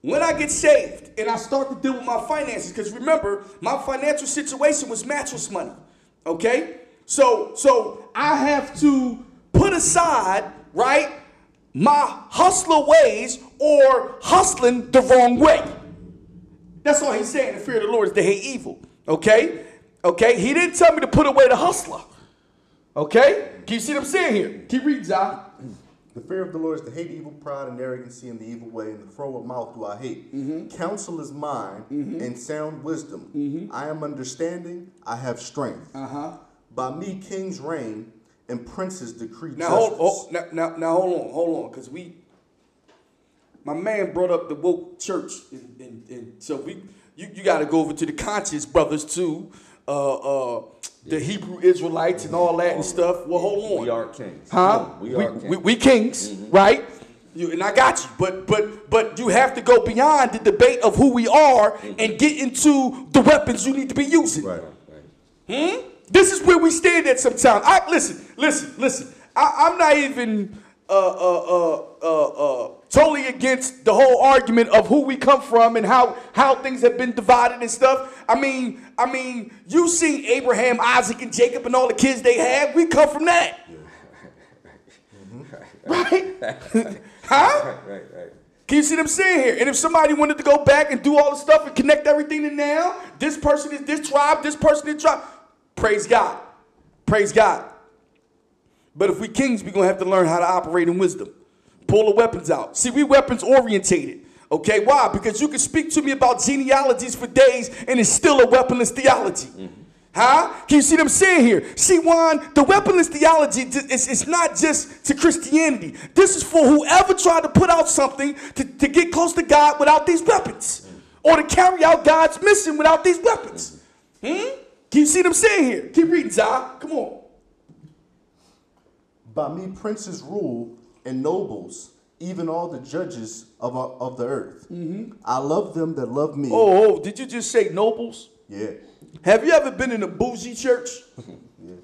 S2: when I get saved and I start to deal with my finances, because remember, my financial situation was mattress money, okay? So, so I have to put aside, right, my hustler ways or hustling the wrong way. That's all he's saying. The fear of the Lord is to hate evil, okay? Okay, he didn't tell me to put away the hustler. Okay? Can you see what I'm saying here? Keep reading, Zah.
S4: The fear of the Lord is to hate evil, pride, and arrogancy, and the evil way, and the froward mouth do I hate. Mm-hmm. Counsel is mine, mm-hmm. and sound wisdom. Mm-hmm. I am understanding, I have strength. Uh-huh. By me kings reign, and princes decree
S2: now, justice. Hold, hold, now, now, now, hold on, hold on, because we, my man brought up the woke church, and, and, and so we, you, you got to go over to the conscious brothers too. Uh, uh, the Hebrew Israelites and all that and stuff. Well, hold on.
S3: We are kings.
S2: Huh?
S3: we,
S2: we, kings. We, we kings, mm-hmm. right? You, and I got you, but but but you have to go beyond the debate of who we are mm-hmm. and get into the weapons you need to be using.
S4: Right.
S2: right. Hmm? This is where we stand at sometimes. I listen, listen, listen. I, am not even uh, uh, uh, uh, totally against the whole argument of who we come from and how how things have been divided and stuff. I mean, I mean, you see Abraham, Isaac, and Jacob and all the kids they had. We come from that. [LAUGHS] Right? huh? Right, right, right. Can you see them saying here? And if somebody wanted to go back and do all the stuff and connect everything to now, this person is this tribe, this person is tribe. Praise God. Praise God. But if we kings, we're gonna have to learn how to operate in wisdom. Pull the weapons out. See, we weapons orientated. Okay, why? Because you can speak to me about genealogies for days and it's still a weaponless theology. Mm-hmm. Huh? Can you see them saying here? See, Juan, the weaponless theology is it's not just to Christianity. This is for whoever tried to put out something to, to get close to God without these weapons. Or to carry out God's mission without these weapons. Hmm? Can you see them saying here? Keep reading, Zah. Come on.
S4: By me princes rule and nobles, even all the judges of, of the earth. Mm-hmm. I love them that love me.
S2: Oh, oh, did you just say nobles?
S4: Yeah.
S2: Have you ever been in a bougie church? yeah.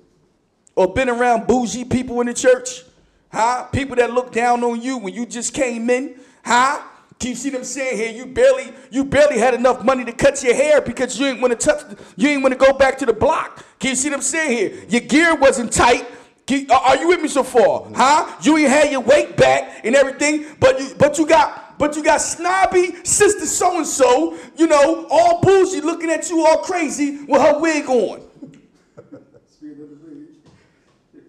S2: Or been around bougie people in the church? Huh? People that look down on you when you just came in? Huh? Can you see them saying here? You barely, you barely had enough money to cut your hair because you ain't want to touch, you ain't want to go back to the block. Can you see them saying here? Your gear wasn't tight. Are you with me so far? Huh? You ain't had your weight back and everything, but you, but you got but you got snobby sister so and so, you know, all bougie looking at you all crazy with her wig on.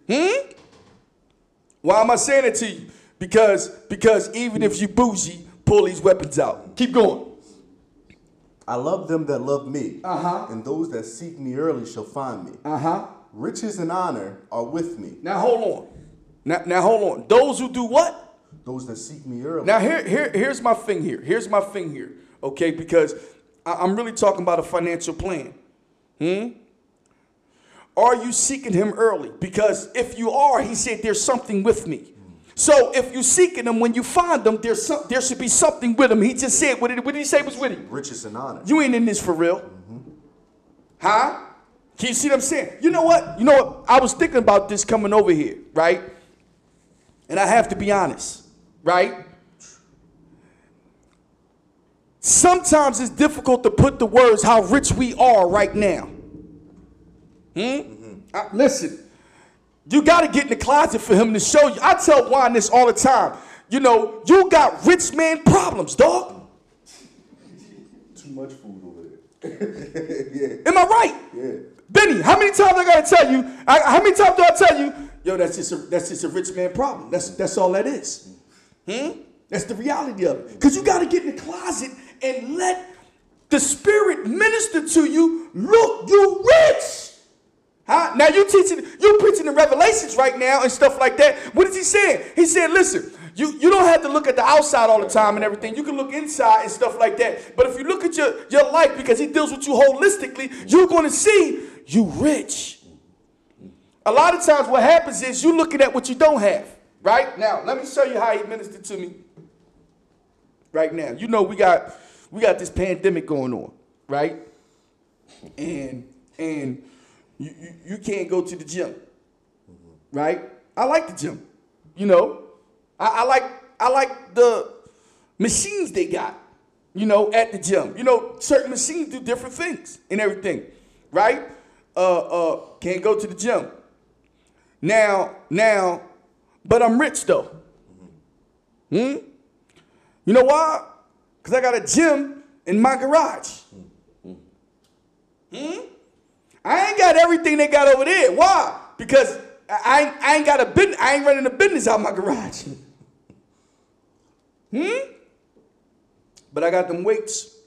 S2: hmm? Why am I saying it to you? Because because even if you bougie, pull these weapons out. Keep going.
S4: I love them that love me, uh-huh. and those that seek me early shall find me.
S2: Uh-huh.
S4: Riches and honor are with me.
S2: Now hold on. Now, now hold on. Those who do what?
S4: those that seek me early.
S2: Now here, here, here's my thing here. Here's my thing here. Okay, because I, am really talking about a financial plan. Hmm? Are you seeking him early? Because if you are, he said, there's something with me. So if you're seeking him, when you find them, there's some, there should be something with him. He just said, what did, what did he say was with him?
S4: Riches and honor.
S2: You ain't in this for real. Mm-hmm. Huh? Can you see what I'm saying? You know what? You know what? I was thinking about this coming over here, right? And I have to be honest right? Sometimes it's difficult to put the words how rich we are right now. Hmm? Mm-hmm. Uh, listen, you got to get in the closet for him to show you. I tell Juan this all the time. You know, you got rich man problems, dog.
S4: Too much food over
S2: there. yeah. [LAUGHS] Am I right? Yeah. Benny, how many times I gotta tell you? I, how many times do I tell you? Yo, that's just a, that's just a rich man problem. That's that's all that is. Hmm? That's the reality of it. Because you got to get in the closet and let the Spirit minister to you. Look, you rich. Huh? Now you teaching, you preaching the revelations right now and stuff like that. What is he saying? He said, listen, you, you don't have to look at the outside all the time and everything. You can look inside and stuff like that. But if you look at your, your life because he deals with you holistically, you're going to see you rich. A lot of times what happens is you're looking at what you don't have. Right? Now, let me show you how he ministered to me right now. You know we got we got this pandemic going on, right? And and you, you, you can't go to the gym. Right? I like the gym. You know, I, I like I like the machines they got, you know, at the gym. You know, certain machines do different things and everything, right? Uh, uh, can't go to the gym. Now, now, but I'm rich though. Hmm? You know why? Because I got a gym in my garage. Hmm? I ain't got everything they got over there. Why? Because I, ain't, I ain't got a business. I ain't running a business out my garage. [LAUGHS] hmm? But I got them weights.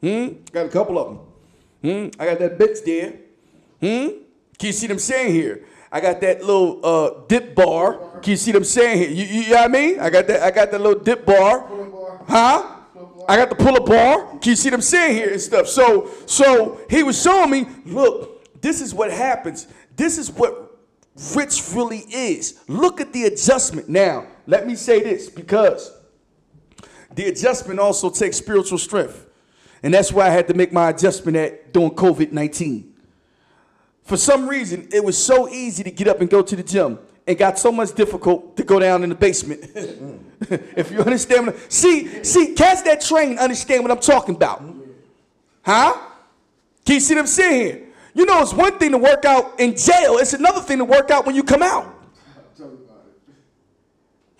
S2: Hmm? Got a couple of them. Hmm? I got that bits there. Hmm? Can you see them saying here? I got that little uh, dip bar. Can you see them saying here? You, you, you know what I mean? I got that. I got that little dip bar. Huh? I got the pull up bar. Can you see them saying here and stuff? So, so he was showing me. Look, this is what happens. This is what rich really is. Look at the adjustment. Now, let me say this because the adjustment also takes spiritual strength, and that's why I had to make my adjustment at during COVID nineteen for some reason, it was so easy to get up and go to the gym and got so much difficult to go down in the basement. [LAUGHS] if you understand what I, see, see, catch that train, understand what I'm talking about. Huh? Can you see I'm saying here? You know, it's one thing to work out in jail, it's another thing to work out when you come out.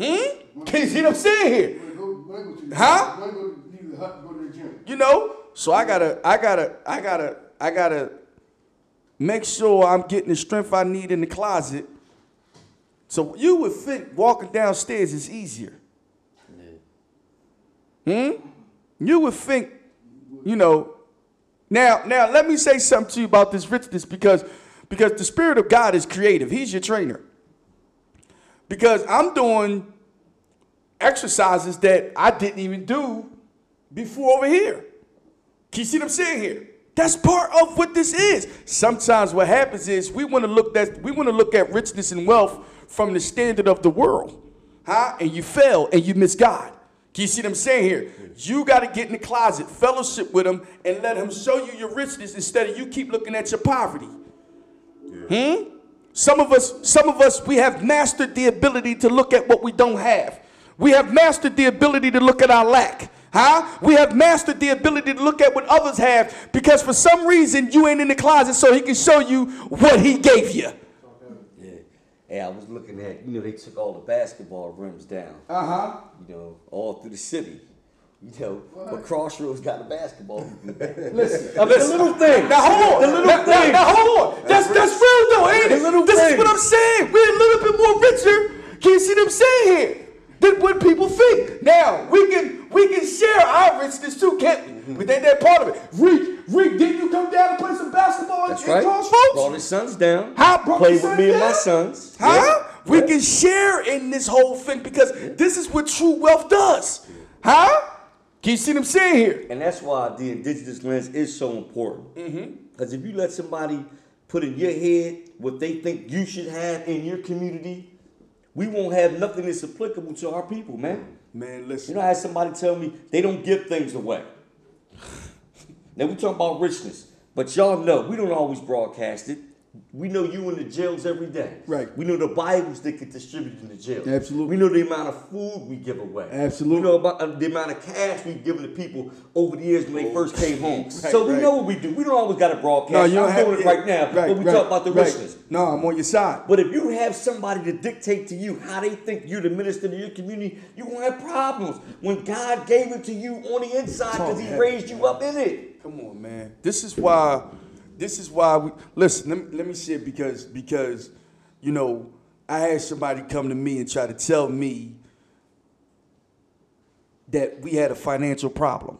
S2: Hmm? Can you see what I'm saying here? Huh? You know, so I gotta, I gotta, I gotta, I gotta make sure I'm getting the strength I need in the closet. So you would think walking downstairs is easier. Hmm? You would think, you know. Now, now let me say something to you about this richness because, because the Spirit of God is creative. He's your trainer. Because I'm doing exercises that I didn't even do before over here. Can you see what I'm saying here? That's part of what this is. Sometimes what happens is we want to look that we want to look at richness and wealth from the standard of the world. Huh? And you fail and you miss God. Can you see what I'm saying here? You got to get in the closet, fellowship with him, and let him show you your richness instead of you keep looking at your poverty. Yeah. Hmm? Some of us, some of us, we have mastered the ability to look at what we don't have. We have mastered the ability to look at our lack. Huh? We have mastered the ability to look at what others have because for some reason you ain't in the closet so he can show you what he gave you.
S3: Yeah. Hey, I was looking at, you know, they took all the basketball rims down.
S2: Uh huh.
S3: You know, all through the city. You know, but Crossroads got a basketball. [LAUGHS]
S2: listen, the little thing. Now hold on. The little now, thing. Now, now hold on. That's that's real though, ain't it? The little this thing. is what I'm saying. We're a little bit more richer. Can you see what I'm saying here? Than what people think. Now we can we can share our richness too, can't we? Mm-hmm. We think that part of it. Reek, Reek, didn't you come down and play some basketball
S3: That's
S2: in
S3: right.
S2: Crossroads?
S3: Brought his sons down.
S2: How
S3: Play with me down? and my sons.
S2: Huh? Yeah. We yeah. can share in this whole thing because yeah. this is what true wealth does. Huh? Can you see what I'm saying here?
S3: And that's why the indigenous lens is so important.
S2: Mm-hmm.
S3: Because mm-hmm. if you let somebody put in your head what they think you should have in your community, we won't have nothing that's applicable to our people, man.
S2: Man, listen.
S3: You know, I had somebody tell me they don't give things away. [LAUGHS] now we talking about richness, but y'all know we don't always broadcast it. We know you in the jails every day.
S2: Right.
S3: We know the Bibles that get distributed in the jail.
S2: Absolutely.
S3: We know the amount of food we give away.
S2: Absolutely.
S3: We know about uh, the amount of cash we've given to people over the years when they first came home. [LAUGHS] right, so we right. know what we do. We don't always got to broadcast. No, you I'm have, doing it right now, right, but we talk about the richness.
S2: No, I'm on your side.
S3: But if you have somebody to dictate to you how they think you're the minister to your community, you're going to have problems. When God gave it to you on the inside because he raised you up in it.
S2: Come on, man. This is why this is why we listen. Let me, let me say it because because you know I had somebody come to me and try to tell me that we had a financial problem.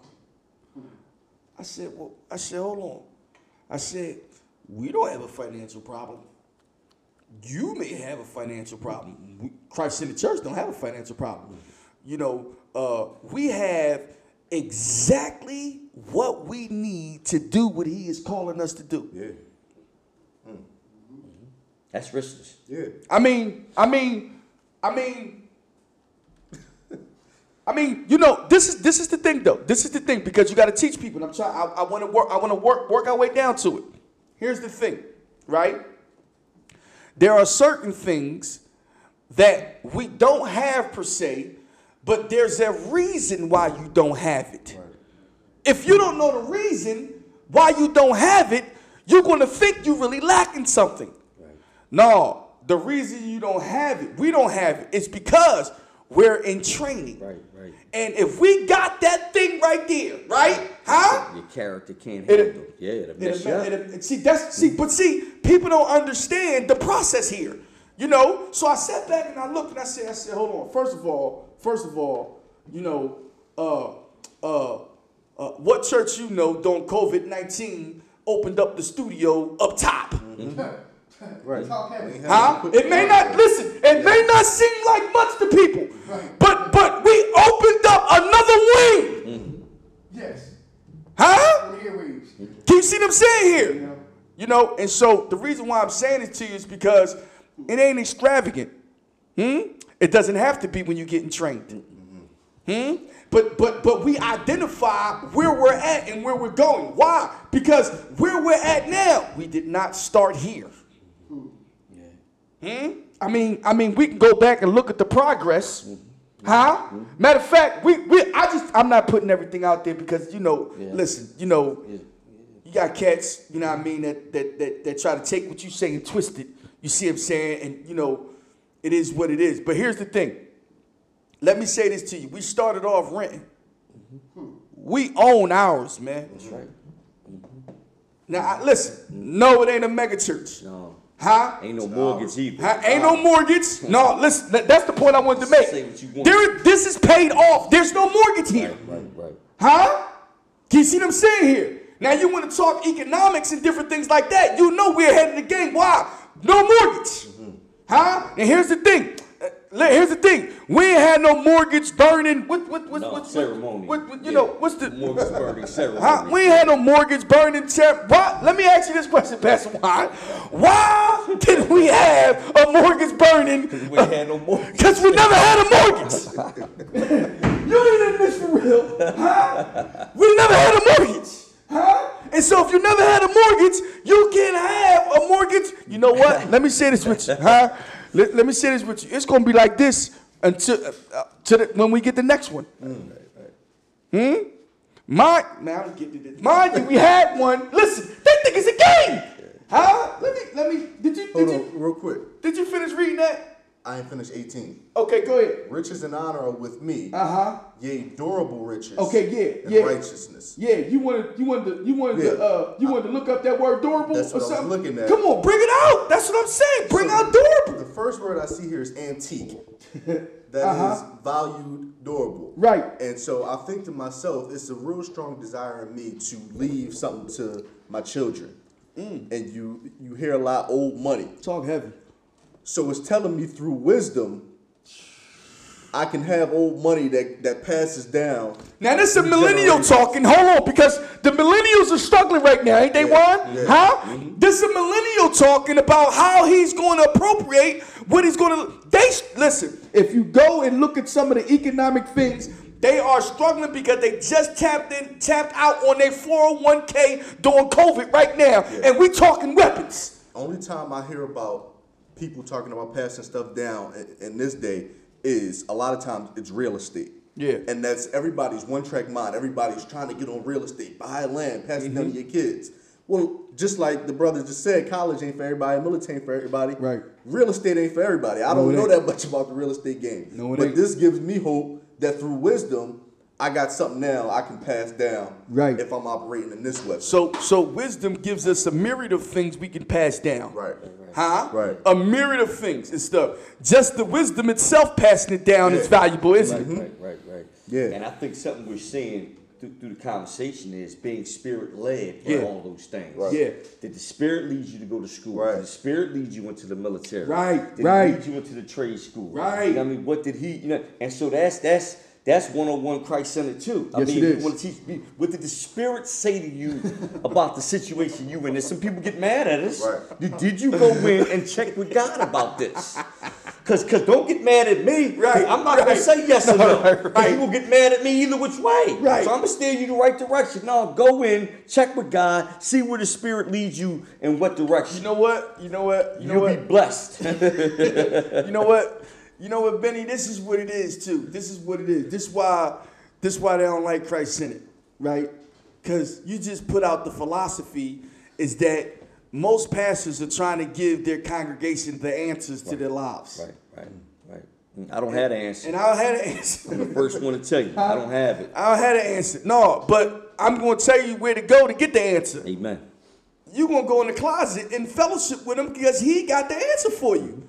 S2: I said, well, I said, hold on. I said, we don't have a financial problem. You may have a financial problem. Christ in the church don't have a financial problem. You know, uh, we have exactly what we need to do what he is calling us to do.
S4: Yeah.
S3: Mm. That's richness.
S4: Yeah.
S2: I mean, I mean, I mean, [LAUGHS] I mean, you know, this is this is the thing though. This is the thing because you got to teach people. And I'm trying. I, I want to work. I want to work work our way down to it. Here's the thing, right? There are certain things that we don't have per se, but there's a reason why you don't have it. Right. If you don't know the reason why you don't have it, you're going to think you're really lacking something. Right. No, the reason you don't have it, we don't have it, it's because we're in training.
S3: Right, right.
S2: And if we got that thing right there, right? Huh?
S3: Your character can't handle it. Yeah, it'll mess
S2: it'll, you up. see, that's see, but see, people don't understand the process here. You know, so I sat back and I looked and I said, I said, hold on. First of all, first of all, you know, uh, uh, uh, what church you know during COVID nineteen opened up the studio up top? Mm-hmm.
S4: Right.
S2: Huh? It may not listen. It may not seem like much to people, but but we opened up another wing.
S1: Mm-hmm. Yes.
S2: Huh? Can you see what I'm saying here? You know, and so the reason why I'm saying this to you is because it ain't extravagant. Hmm? It doesn't have to be when you're getting trained. Hmm? But but but we identify where we're at and where we're going. Why? Because where we're at now, we did not start here. Hmm? I mean, I mean, we can go back and look at the progress. Huh? Matter of fact, we, we I just I'm not putting everything out there because you know, yeah. listen, you know, yeah. you got cats, you know what I mean, that, that that that try to take what you say and twist it. You see what I'm saying? And you know, it is what it is. But here's the thing. let me say this to you. We started off renting. We own ours, man.
S3: That's right. Mm-hmm.
S2: Now, I, listen, no, it ain't a mega church.
S3: No.
S2: Huh?
S3: Ain't no mortgage either.
S2: Huh? Ain't no mortgage. [LAUGHS] No, listen, that's the point I wanted to make.
S3: Say what you want.
S2: There, this is paid off. There's no mortgage here.
S3: Right, right.
S2: Huh? Can you see what I'm saying here? Now you want to talk economics and different things like that. You know we're ahead of the game. Why? No mortgage. Huh? And here's the thing. Uh, Here's the thing. We ain't had no mortgage burning. What? What? What?
S3: No,
S2: what,
S3: ceremony.
S2: What, what, you
S3: Yeah.
S2: know? What's the
S3: Mortgage burning [LAUGHS] ceremony.
S2: Huh? We ain't had no mortgage burning. ceremony. why? Let me ask you this question, Pastor Juan. Why did we have a mortgage burning?
S3: We had no mortgage. [LAUGHS]
S2: Because we never had a mortgage. [LAUGHS] you ain't in this for real, huh? We never had a mortgage, huh? And so if you never had a mortgage, you can have a mortgage. You know what? Let me say this with you, huh? Let, let me say this with you. It's gonna be like this until uh, to the, when we get the next one. Hmm? I don't get to this. Mind you, we had one. Listen, that thing is a game, huh? Let me, let me. Did you,
S4: Hold
S2: did
S4: on,
S2: you,
S4: real quick.
S2: did you finish reading that?
S4: I ain't finished 18.
S2: Okay, go ahead.
S4: Riches and honor are with me.
S2: Uh huh.
S4: Yea, durable riches.
S2: Okay, yeah,
S4: and
S2: yeah.
S4: righteousness.
S2: Yeah, you wanted you wanted to you wanted
S4: Yeah.
S2: to uh you wanted to look up that word durable
S4: That's
S2: or
S4: what I was
S2: something.
S4: looking at.
S2: Come on, bring it out. That's what I'm saying. Bring
S4: So,
S2: out durable.
S4: The first word I see here is antique. [LAUGHS] That is
S2: Uh-huh.
S4: valued, durable.
S2: Right.
S4: And so I think to myself, it's a real strong desire in me to leave something to my children.
S2: Mm.
S4: And you you hear a lot old money.
S2: Talk heavy.
S4: So it's telling me through wisdom, I can have old money that, that passes down.
S2: Now this is millennial talking. Hold on, because the millennials are struggling right now, ain't they,
S4: Yeah,
S2: Juan?
S4: yeah.
S2: Huh? Mm-hmm. This is millennial talking about how he's going to appropriate what he's going to. They listen. If you go and look at some of the economic things, they are struggling because they just tapped in, tapped out on their 401k during COVID right now, and we talking weapons.
S4: Only time I hear about people talking about passing stuff down in, in this day is a lot of times it's real estate.
S2: Yeah.
S4: And that's everybody's one track mind. Everybody's trying to get on real estate, buy land, pass it down
S2: Mm-hmm.
S4: to your kids. Well, just like the brother just said, college ain't for everybody, military ain't for everybody.
S2: Right.
S4: Real estate ain't for everybody. I
S2: No,
S4: don't know
S2: ain't.
S4: that much about the real estate game.
S2: No, it
S4: but
S2: ain't.
S4: this gives me hope that through wisdom, I got something now I can pass down.
S2: Right.
S4: If I'm operating in this way.
S2: So, so wisdom gives us a myriad of things we can pass down.
S4: Right.
S2: Huh?
S4: Right.
S2: A myriad of things and stuff. Just the wisdom itself passing it down is valuable, isn't
S3: Right,
S2: it?
S3: right, right, right.
S4: Yeah.
S3: And I think something we're seeing through, through the conversation is being spirit led for
S2: Yeah.
S3: all those things.
S4: Right.
S2: Yeah.
S3: Did the spirit leads you to go to school?
S4: Right.
S3: Did the spirit leads you into the military?
S2: Right,
S3: Did
S2: right.
S3: He lead you into the trade school?
S2: Right.
S3: You know what I mean, what did he? You know, and so that's that's that's one on one Christ centered too. I
S2: Yes,
S3: mean,
S2: it
S3: you want to teach me what did the spirit say to you [LAUGHS] about the situation you in? And some people get mad at us.
S4: Right.
S3: Did, did you go in and check with God about this? Cause, cause don't get mad at me.
S2: Right,
S3: I'm not
S2: right.
S3: gonna say yes or [LAUGHS] no.
S2: Right,
S3: Cause
S2: right.
S3: you will get mad at me either which way.
S2: Right.
S3: So I'm gonna steer you the right direction. No, go in, check with God, see where the Spirit leads you and what direction.
S2: You know what? You know what? You know
S3: You'll
S2: what?
S3: be blessed. [LAUGHS]
S2: you know what? You know what, Benny? This is what it is too. This is what it is. This why this why they don't like Christ in it, right? Because you just put out the philosophy is that most pastors are trying to give their congregation the answers to their lives.
S3: right, right, right. Mm, I don't have the answer.
S2: And I don't have an answer. [LAUGHS]
S3: I'm the first one to tell you. I don't have it.
S2: I don't have an answer. No, but I'm going to tell you where to go to get the answer.
S3: Amen.
S2: You're going to go in the closet and fellowship with him because he got the answer for you.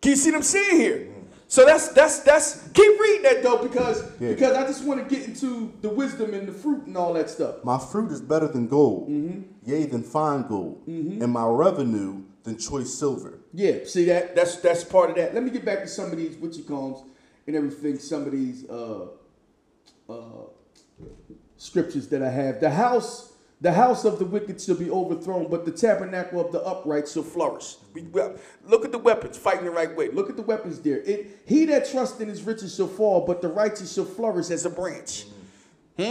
S2: Can you see what I'm saying here? So that's that's that's keep reading that though because
S4: Yeah.
S2: because I just want to get into the wisdom and the fruit and all that stuff.
S4: My fruit is better than gold,
S2: Mm-hmm.
S4: yea, than fine gold, and my revenue than choice silver.
S2: Yeah, see that that's that's part of that. Let me get back to some of these witchy combs and everything. Some of these uh, uh, scriptures that I have. The house, the house of the wicked shall be overthrown, but the tabernacle of the upright shall flourish. We, we- look at the weapons, fighting the right way. Look at the weapons there. It, he that trusts in his riches shall fall, but the righteous shall flourish as a branch. Hmm?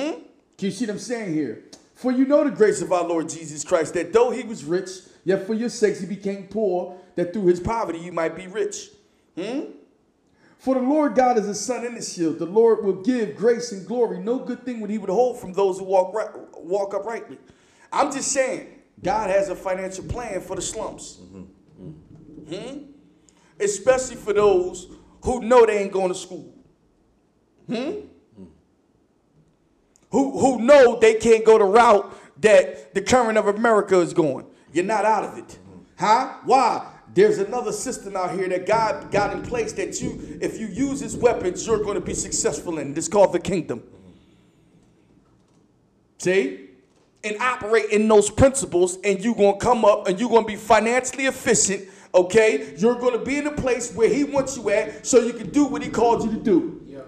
S2: Can you see what I'm saying here? For you know the grace of our Lord Jesus Christ, that though he was rich, yet for your sakes he became poor, that through his poverty you might be rich. Hmm? For the Lord God is a sun and a shield. The Lord will give grace and glory. No good thing would he withhold from those who walk right, walk uprightly. I'm just saying, God has a financial plan for the slums. Hmm? Especially for those who know they ain't going to school. Hmm? Who, who know they can't go the route that the current of America is going. You're not out of it. Huh? Why? There's another system out here that God got in place that you, if you use his weapons, you're going to be successful in. It's called the kingdom. See? And operate in those principles, and you're going to come up and you're going to be financially efficient, okay? You're going to be in a place where he wants you at so you can do what he called you to do. Yeah.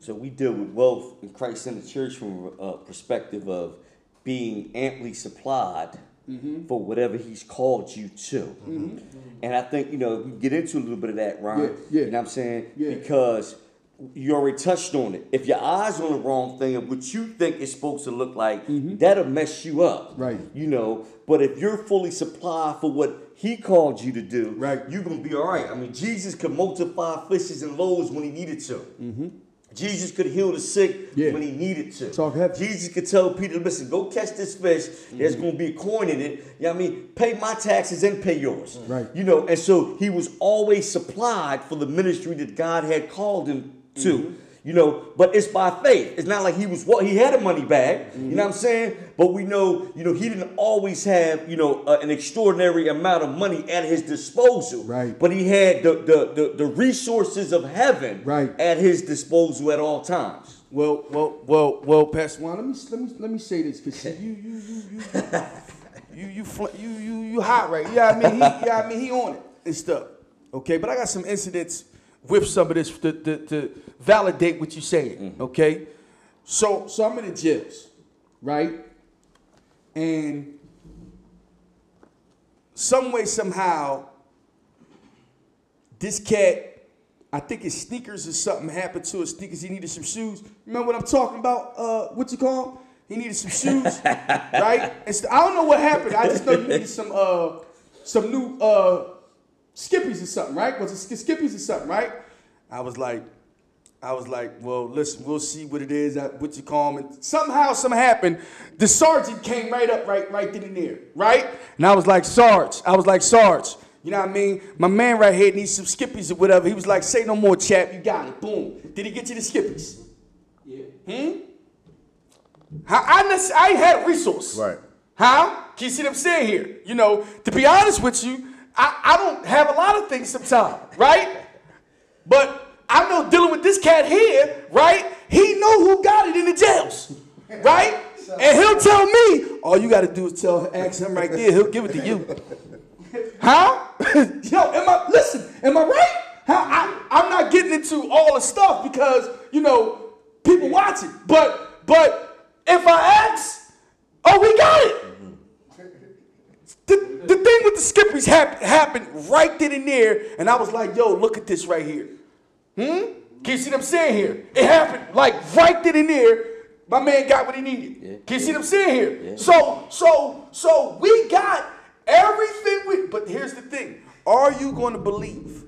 S3: So we deal with wealth in Christ in the church from a perspective of being amply supplied mm-hmm. for whatever he's called you to. Mm-hmm. And I think, you know, we get into a little bit of that, Ron. Yeah, yeah. You know what I'm saying? Yeah. Because you already touched on it. If your eyes on the wrong thing of what you think it's supposed to look like, mm-hmm. that'll mess you up.
S2: Right.
S3: You know, but if you're fully supplied for what he called you to do,
S2: right.
S3: you're gonna be all right. I mean, Jesus could multiply fishes and loaves when he needed to. Jesus could heal the sick yeah. when he needed to.
S2: Talk heavy.
S3: Jesus could tell Peter, listen, go catch this fish. Mm-hmm. There's going to be a coin in it. You know what I mean? Pay my taxes and pay yours.
S2: Right.
S3: You know, and so he was always supplied for the ministry that God had called him to. Mm-hmm. You know, but it's by faith. It's not like he was what he had a money bag. Mm-hmm. You know mm-hmm. what I'm saying? But we know, you know, he didn't always have, you know, uh, an extraordinary amount of money at his disposal.
S2: Right.
S3: But he had the the the, the resources of heaven
S2: right.
S3: at his disposal at all times.
S2: Well, well, well, well, Pastor Juan, let me let me let me say this because you you you you you you, you, you, you, you hot right? Yeah, you know I mean, he, yeah, you know I mean, he on it and stuff. Okay, but I got some incidents with some of this to, to, to validate what you're saying. Mm-hmm. Okay, so so I'm in the jails, right? And some way somehow, this cat. I think his sneakers or something happened to his sneakers. He needed some shoes. Remember what I'm talking about? Uh, what you call him? He needed some shoes, [LAUGHS] right? And I don't know what happened. I just know you needed some uh, some new uh, Skippies or something, right? Was it Skippies or something, right? I was like, I was like, well, listen, we'll see what it is, what you call them. And somehow, something happened. The sergeant came right up, right, right then and there, right? And I was like, Sarge, I was like, Sarge, you know what I mean? My man right here needs some skippies or whatever. He was like, say no more, chap, you got it. Boom. Did he get you the skippies?
S3: Yeah.
S2: Hmm? How, I, I had a resource.
S4: Right.
S2: How? Can you see what I'm saying here? You know, to be honest with you, I, I don't have a lot of things sometimes, right? But I know dealing with this cat here, right? He know who got it in the jails, right? And he'll tell me, all you got to do is tell, ask him right there. He'll give it to you. Huh? [LAUGHS] Yo, am I? Listen, am I right? How, I, I'm not getting into all the stuff because you know people watch it. But but if I ask, oh, we got it. The, the thing with the skippers hap- happened right then and there, and I was like, yo, look at this right here. Hmm? Can you see what I'm saying here? It happened like right then and there. My man got what he needed. Yeah. Can you see what I'm saying here? Yeah. So, so, so we got everything we. But here's the thing: Are you going to believe?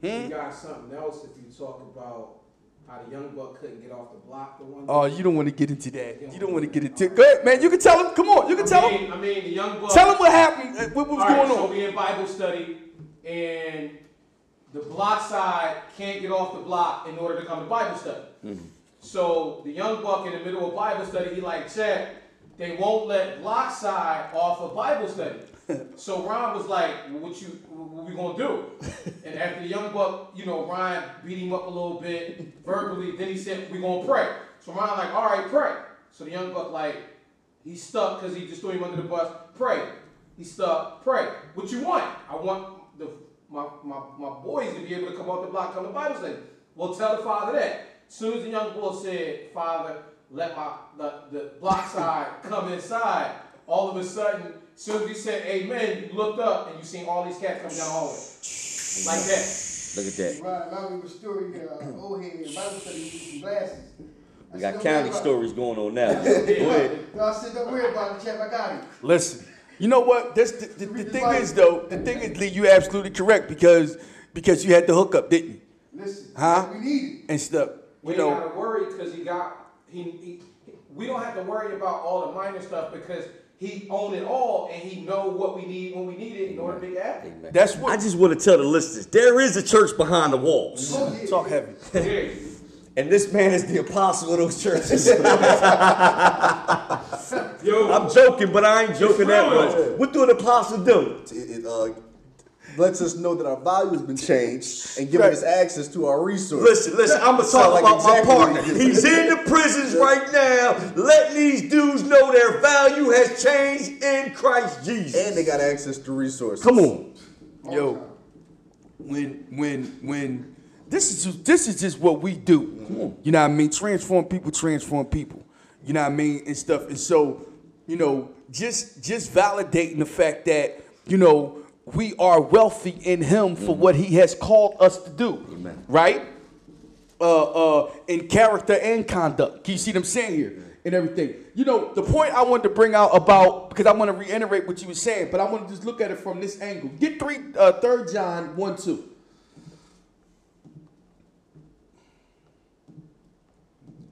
S6: Hmm? You got something else if you talk about how the young buck couldn't get off the block the one.
S2: Oh, you don't want to get into that. You don't want to get into. Go ahead, man. You can tell him. Come on, you can
S6: I
S2: tell
S6: mean,
S2: him.
S6: I mean, the young buck.
S2: Tell him what happened. Uh, what was
S6: All
S2: going
S6: right,
S2: on?
S6: So we in Bible study, and the block side can't get off the block in order to come to Bible study. Mm-hmm. So the young buck in the middle of Bible study, he like, check, they won't let block side off of Bible study. [LAUGHS] so Ron was like, well, "What you? What we gonna do?" and after the young buck, you know, Ryan beat him up a little bit verbally. Then he said, "We gonna pray." So Ron like, "All right, pray." So the young buck like, he's stuck because he just threw him under the bus. Pray. He's stuck. Pray. What you want? I want the my, my, my boys to be able to come off the block, come to Bible study. Well, tell the father that. As soon as the young boy said, Father, let my the, the block side come inside, all of a sudden, soon as he said amen, you looked up and you seen all these cats coming down the hallway. Like that.
S3: Look at that.
S7: Right, now we were story uh, old head Bible study with some glasses.
S3: We got county stories going on now. [LAUGHS] Go ahead.
S7: I said, don't worry about it, chap, I got it.
S2: Listen. You know what? This the, the, the thing is though. The thing is, Lee, you absolutely correct because because you had the hookup, didn't you?
S7: Listen,
S2: huh?
S7: We need it
S2: and stuff.
S6: We
S2: you know,
S6: gotta worry because he got he, he. We don't have to worry about all the minor stuff because he own it all and he know what we need when we need it in order to make it happen.
S2: That's what
S3: I just want to tell the listeners: there is a church behind the walls.
S2: Oh, yeah. Talk heavy.
S6: Yeah. [LAUGHS]
S3: And this man is the apostle of those churches. [LAUGHS]
S6: Yo,
S3: I'm joking, but I ain't joking that much. What do an apostle do?
S4: It, it uh, lets us know that our value has been changed and giving
S2: Right.
S4: us access to our resources.
S3: Listen, listen, I'm gonna talk
S4: like
S3: about
S4: exactly
S3: my partner. He's in the prisons right now, letting these dudes know their value has changed in Christ Jesus.
S4: And they got access to resources.
S3: Come on.
S2: Yo, when when when this is just, this is just what we do. You know what I mean? Transform people, transform people. You know what I mean? And stuff. And so, you know, just just validating the fact that, you know, we are wealthy in him for what he has called us to do.
S3: Amen.
S2: Right? Uh uh in character and conduct. Can you see what I'm saying here? And everything. You know, the point I wanted to bring out about because I want to reiterate what you were saying, but I want to just look at it from this angle. Get three uh third John 1 2.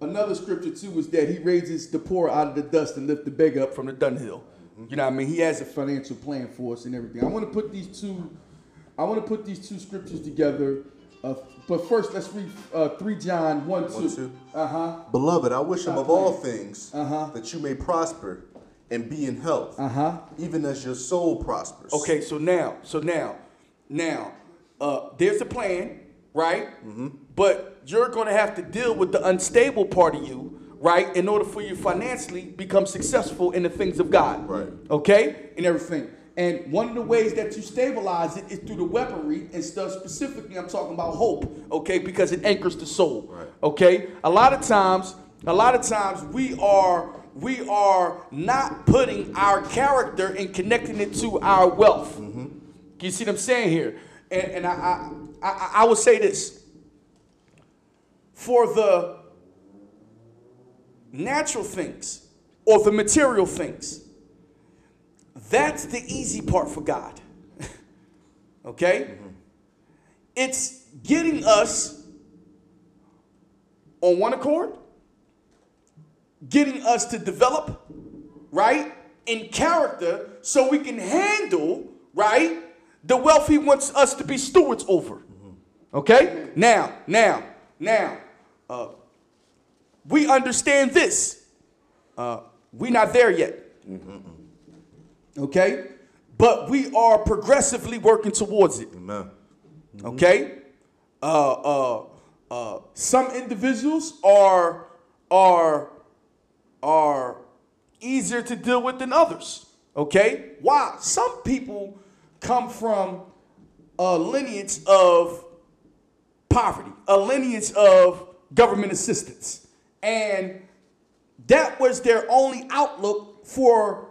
S2: Another scripture too is that he raises the poor out of the dust and lift the beggar up from the dunghill. You know what I mean? He has a financial plan for us and everything. I want to put these two, I want to put these two scriptures together. Uh, but first, let's read uh, 3 John 1 2.
S4: One, two.
S2: Uh huh.
S4: Beloved, I wish above all things
S2: Uh-huh.
S4: that you may prosper and be in health,
S2: Uh-huh.
S4: even as your soul prospers.
S2: Okay, so now, so now, now, uh, there's a plan, right?
S4: Mm-hmm.
S2: But you're going to have to deal with the unstable part of you, right, in order for you financially become successful in the things of God,
S4: Right.
S2: Okay, and everything. And one of the ways that you stabilize it is through the weaponry and stuff. Specifically, I'm talking about hope, okay, because it anchors the soul.
S4: Right.
S2: Okay. A lot of times, a lot of times we are we are not putting our character and connecting it to our wealth. Mm-hmm. You see what I'm saying here? And, and I, I, I, I will say this. For the natural things or the material things, that's the easy part for God. [LAUGHS] okay? It's getting us on one accord, getting us to develop, right, in character so we can handle, right, the wealth he wants us to be stewards over. Okay? Now, now, now, uh, we understand this. Uh, we're not there yet. Okay? But we are progressively working towards it.
S4: Amen.
S2: Okay? Uh, uh, uh, some individuals are are are easier to deal with than others. Okay? Why? Some people come from a lineage of poverty, a lineage of government assistance. And that was their only outlook for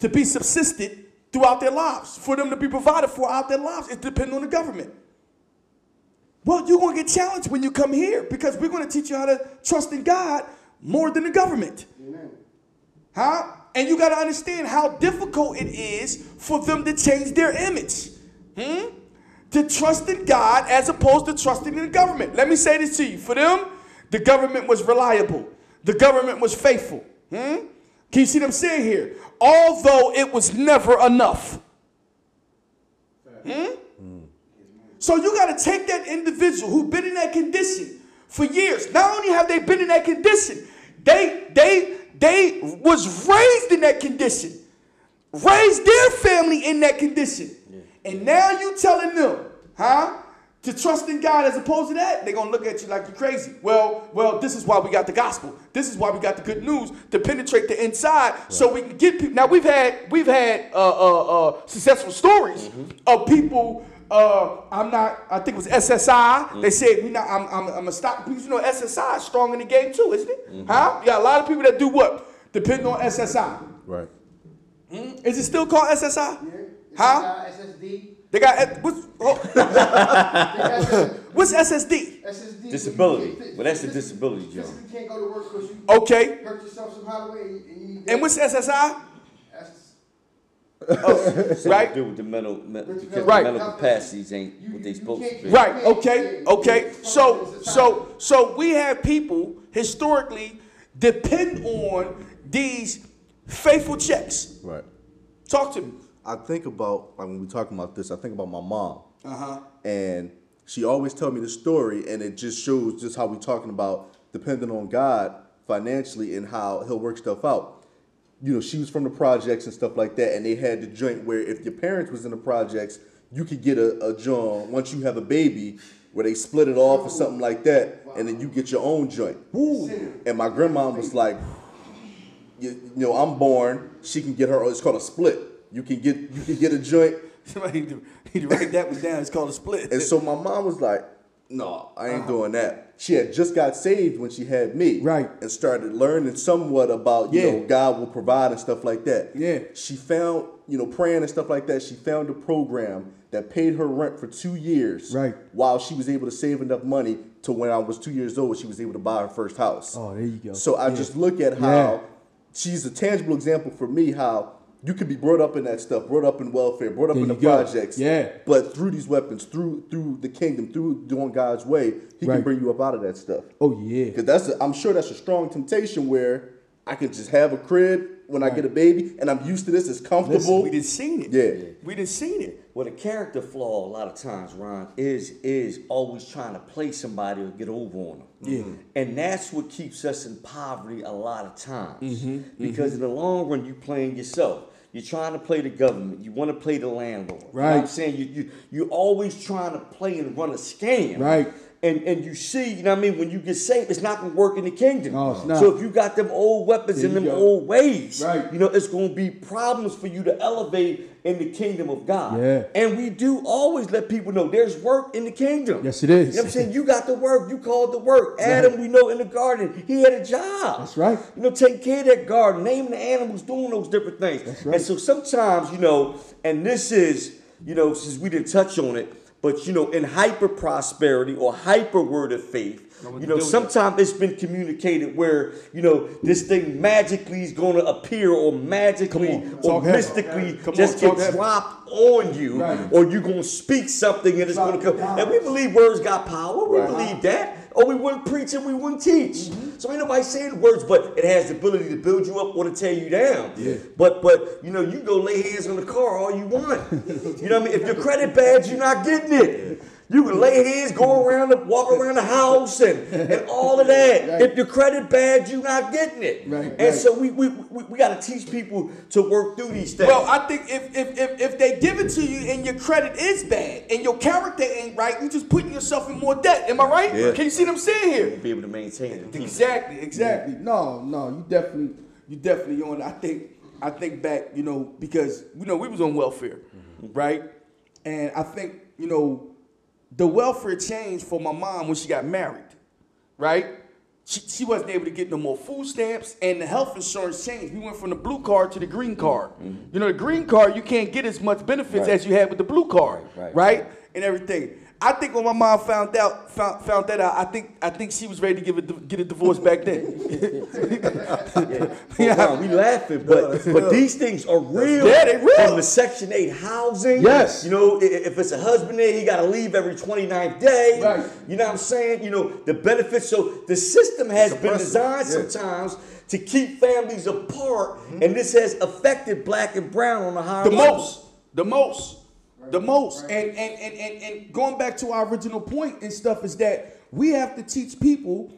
S2: to be subsisted throughout their lives, for them to be provided for out their lives. It depends on the government. Well, you're going to get challenged when you come here because we're going to teach you how to trust in God more than the government. Huh? And you got to understand how difficult it is for them to change their image. Hmm? To trust in God as opposed to trusting in the government. Let me say this to you. For them, the government was reliable. The government was faithful. Hmm? Can you see what I'm saying here? Although it was never enough. Hmm? So you got to take that individual who's been in that condition for years. Not only have they been in that condition, they they they was raised in that condition, raised their family in that condition, and now you telling them, huh? To trust in God as opposed to that, they're gonna look at you like you're crazy. Well, well, this is why we got the gospel. This is why we got the good news to penetrate the inside, so we can get people. Now we've had we've had uh, uh, uh, successful stories of people. Uh, I'm not. I think it was SSI. They said we not. I'm. I'm. I'm a stock because you know SSI is strong in the game too, isn't it? Huh? You got a lot of people that do what depend on SSI.
S4: Right.
S2: Is it still called SSI? Yeah. Huh?
S7: SSD.
S2: They got what's oh, [LAUGHS] what's SSD?
S7: SSD.
S3: Disability. Well, that's a disability, Joe.
S7: You can't go to work because you
S2: Okay.
S7: hurt yourself somehow way and you need
S2: And what's SSI?
S7: Oh, that's- [LAUGHS]
S2: Right.
S3: Do with the mental, because
S2: Right.
S3: the mental capacities ain't
S7: You-
S3: what they supposed to be.
S2: Right. Okay. Okay. So so so we have people historically depend on these faithful checks.
S4: Right.
S2: Talk to me.
S4: I think about like when we talking about this, I think about my mom.
S2: Uh huh.
S4: And she always tell me the story, and it just shows just how we talking about depending on God financially and how He'll work stuff out. You know, she was from the projects and stuff like that, and they had the joint where if your parents was in the projects, you could get a, a joint once you have a baby where they split it off or something like that, and then you get your own joint. And my grandma was like, you, you know, I'm born. She can get her. It's called a split. You can get you can get a joint. [LAUGHS]
S2: Somebody need to, need to write that one down. It's called a split.
S4: And so my mom was like, "No, I ain't uh-huh. doing that." She had just got saved when she had me,
S2: Right.
S4: And started learning somewhat about you know God will provide and stuff like that.
S2: Yeah.
S4: She found you know praying and stuff like that. She found a program that paid her rent for two years,
S2: Right.
S4: While she was able to save enough money to when I was two years old, she was able to buy her first house.
S2: Oh, there you go.
S4: So I
S2: Yeah.
S4: just look at how
S2: Yeah.
S4: she's a tangible example for me how you could be brought up in that stuff, brought up in welfare, brought up
S2: There
S4: in the
S2: go.
S4: projects.
S2: Yeah.
S4: But through these weapons, through through the kingdom, through doing God's way, He
S2: Right.
S4: can bring you up out of that stuff.
S2: oh yeah.
S4: Because that's a, I'm sure that's a strong temptation where I can just have a crib when I get a baby and I'm used to this. It's comfortable.
S2: Listen, we didn't seen it.
S4: Yeah.
S2: We didn't seen it.
S3: Well, the character flaw a lot of times, Ron, is is always trying to play somebody or get over on them.
S2: Yeah.
S3: And that's what keeps us in poverty a lot of times.
S2: Mm-hmm,
S3: Because in the long run, you're playing yourself. You're trying to play the government. You want to play the landlord. You know I'm saying? You, you, you're always trying to play and run a scam.
S2: Right.
S3: And, and you see, you know what I mean, when you get saved, it's not going to work in the kingdom.
S2: No, it's not.
S3: So if you got them old weapons
S2: There
S3: and them
S2: go.
S3: old ways,
S2: Right.
S3: you know, it's going to be problems for you to elevate in the kingdom of God.
S2: Yeah.
S3: And we do always let people know there's work in the kingdom.
S2: Yes, it is.
S3: You know what I'm saying? You got the work. You called the work. Adam, we know in the garden, he had a job.
S2: That's right.
S3: You know, take care of that garden, naming the animals, doing those different things.
S2: That's right.
S3: And so sometimes, you know, and this is, you know, since we didn't touch on it, but you know, in hyper prosperity or hyper word of faith, you know, sometimes it's been communicated where, you know, this thing magically is going to appear or magically or
S2: talk
S3: mystically
S2: on,
S3: just
S2: talk
S3: get dropped on you,
S2: Right.
S3: or you're going to speak something and it's going to come. And we believe words got power. We believe that. Or we wouldn't preach and we wouldn't teach.
S2: Mm-hmm.
S3: So ain't nobody saying words, but it has the ability to build you up or to tear you down. Yeah. But but you know, you go lay hands on the car all you want. [LAUGHS] you know what I mean? If your credit bad, you're not getting it. You can lay hands, go around, the, walk around the house, and, and all of that. [LAUGHS]
S2: Right.
S3: If your credit bad, you're not getting it.
S2: Right,
S3: And
S2: right.
S3: so we we, we, we got to teach people to work through these things.
S8: Well, I think if, if if if they give it to you and your credit is bad and your character ain't right, you just putting yourself in more debt. Am I right?
S3: Yeah.
S8: Can you see what I'm saying here?
S3: be able to maintain it.
S2: Exactly, exactly. No, no, you definitely, you definitely on. I think, I think back, you know, because you know we was on welfare, mm-hmm. right? And I think you know, the welfare changed for my mom when she got married, right? She, she wasn't able to get no more food stamps, and the health insurance changed. We went from the blue card to the green card. Mm-hmm. You know, the green card you can't get as much benefits
S3: Right.
S2: as you had with the blue card,
S3: right, right?
S2: And everything. I think when my mom found out found, found that out, I think I think she was ready to give a, get a divorce back then. [LAUGHS]
S3: Yeah. [LAUGHS] Well, we laughing, but [LAUGHS] but these things are real.
S2: Yeah, they real.
S3: From the Section 8 housing.
S2: Yes.
S3: You know, if it's a husband there, he got to leave every 29th day.
S2: Right.
S3: You know what I'm saying? You know, the benefits. So the system has been designed
S4: yeah.
S3: sometimes to keep families apart, and this has affected black and brown on a higher
S2: the
S3: level.
S2: most, the most, the most. And, and and and and going back to our original point and stuff is that we have to teach people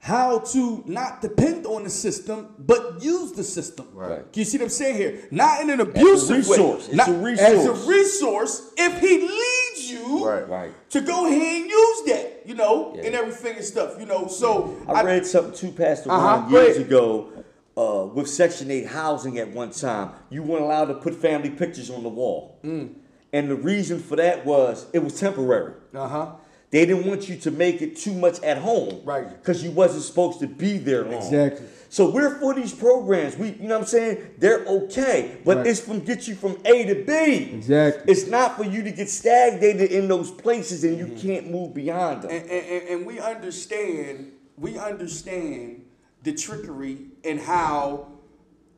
S2: how to not depend on the system, but use the system.
S3: Right.
S2: Can you see what I'm saying here? Not in an abusive
S3: resource.
S2: way.
S3: It's
S2: not-
S3: a
S2: As a
S3: resource.
S2: resource, if he leads you
S4: Right.
S3: Right.
S2: to go ahead and use that, you know,
S3: Yeah.
S2: and everything and stuff, you know. So
S3: I, read something too, Pastor
S2: Uh-huh,
S3: years
S2: ahead.
S3: ago uh, with Section 8 housing at one time. You weren't allowed to put family pictures on the wall.
S2: Mm.
S3: And the reason for that was it was temporary.
S2: Uh huh.
S3: They didn't want you to make it too much at home.
S2: Right.
S3: Because you wasn't supposed to be there long.
S2: Exactly.
S3: So we're for these programs. We, you know what I'm saying? They're okay. But
S2: Right.
S3: it's from get you from A to B.
S2: Exactly.
S3: It's not for you to get stagnated in those places and you can't move beyond them.
S2: and, and, and we understand we understand the trickery and how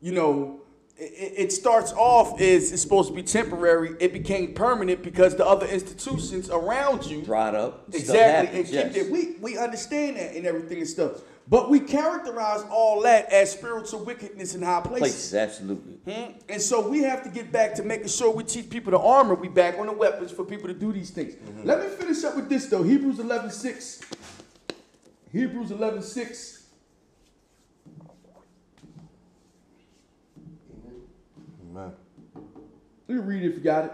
S2: you know it, it starts off as it's supposed to be temporary it became permanent because the other institutions around you
S3: Dried up.
S2: Exactly
S3: happens,
S2: and keep
S3: yes.
S2: it we we understand that and everything and stuff But we characterize all that as spiritual wickedness in high places.
S3: Places, absolutely.
S2: Hmm? And so we have to get back to making sure we teach people the armor. We back on the weapons for people to do these things.
S3: Mm-hmm.
S2: Let me finish up with this though. Hebrews 11 6. Hebrews 11 6.
S4: Amen.
S2: Let me read it if you got it.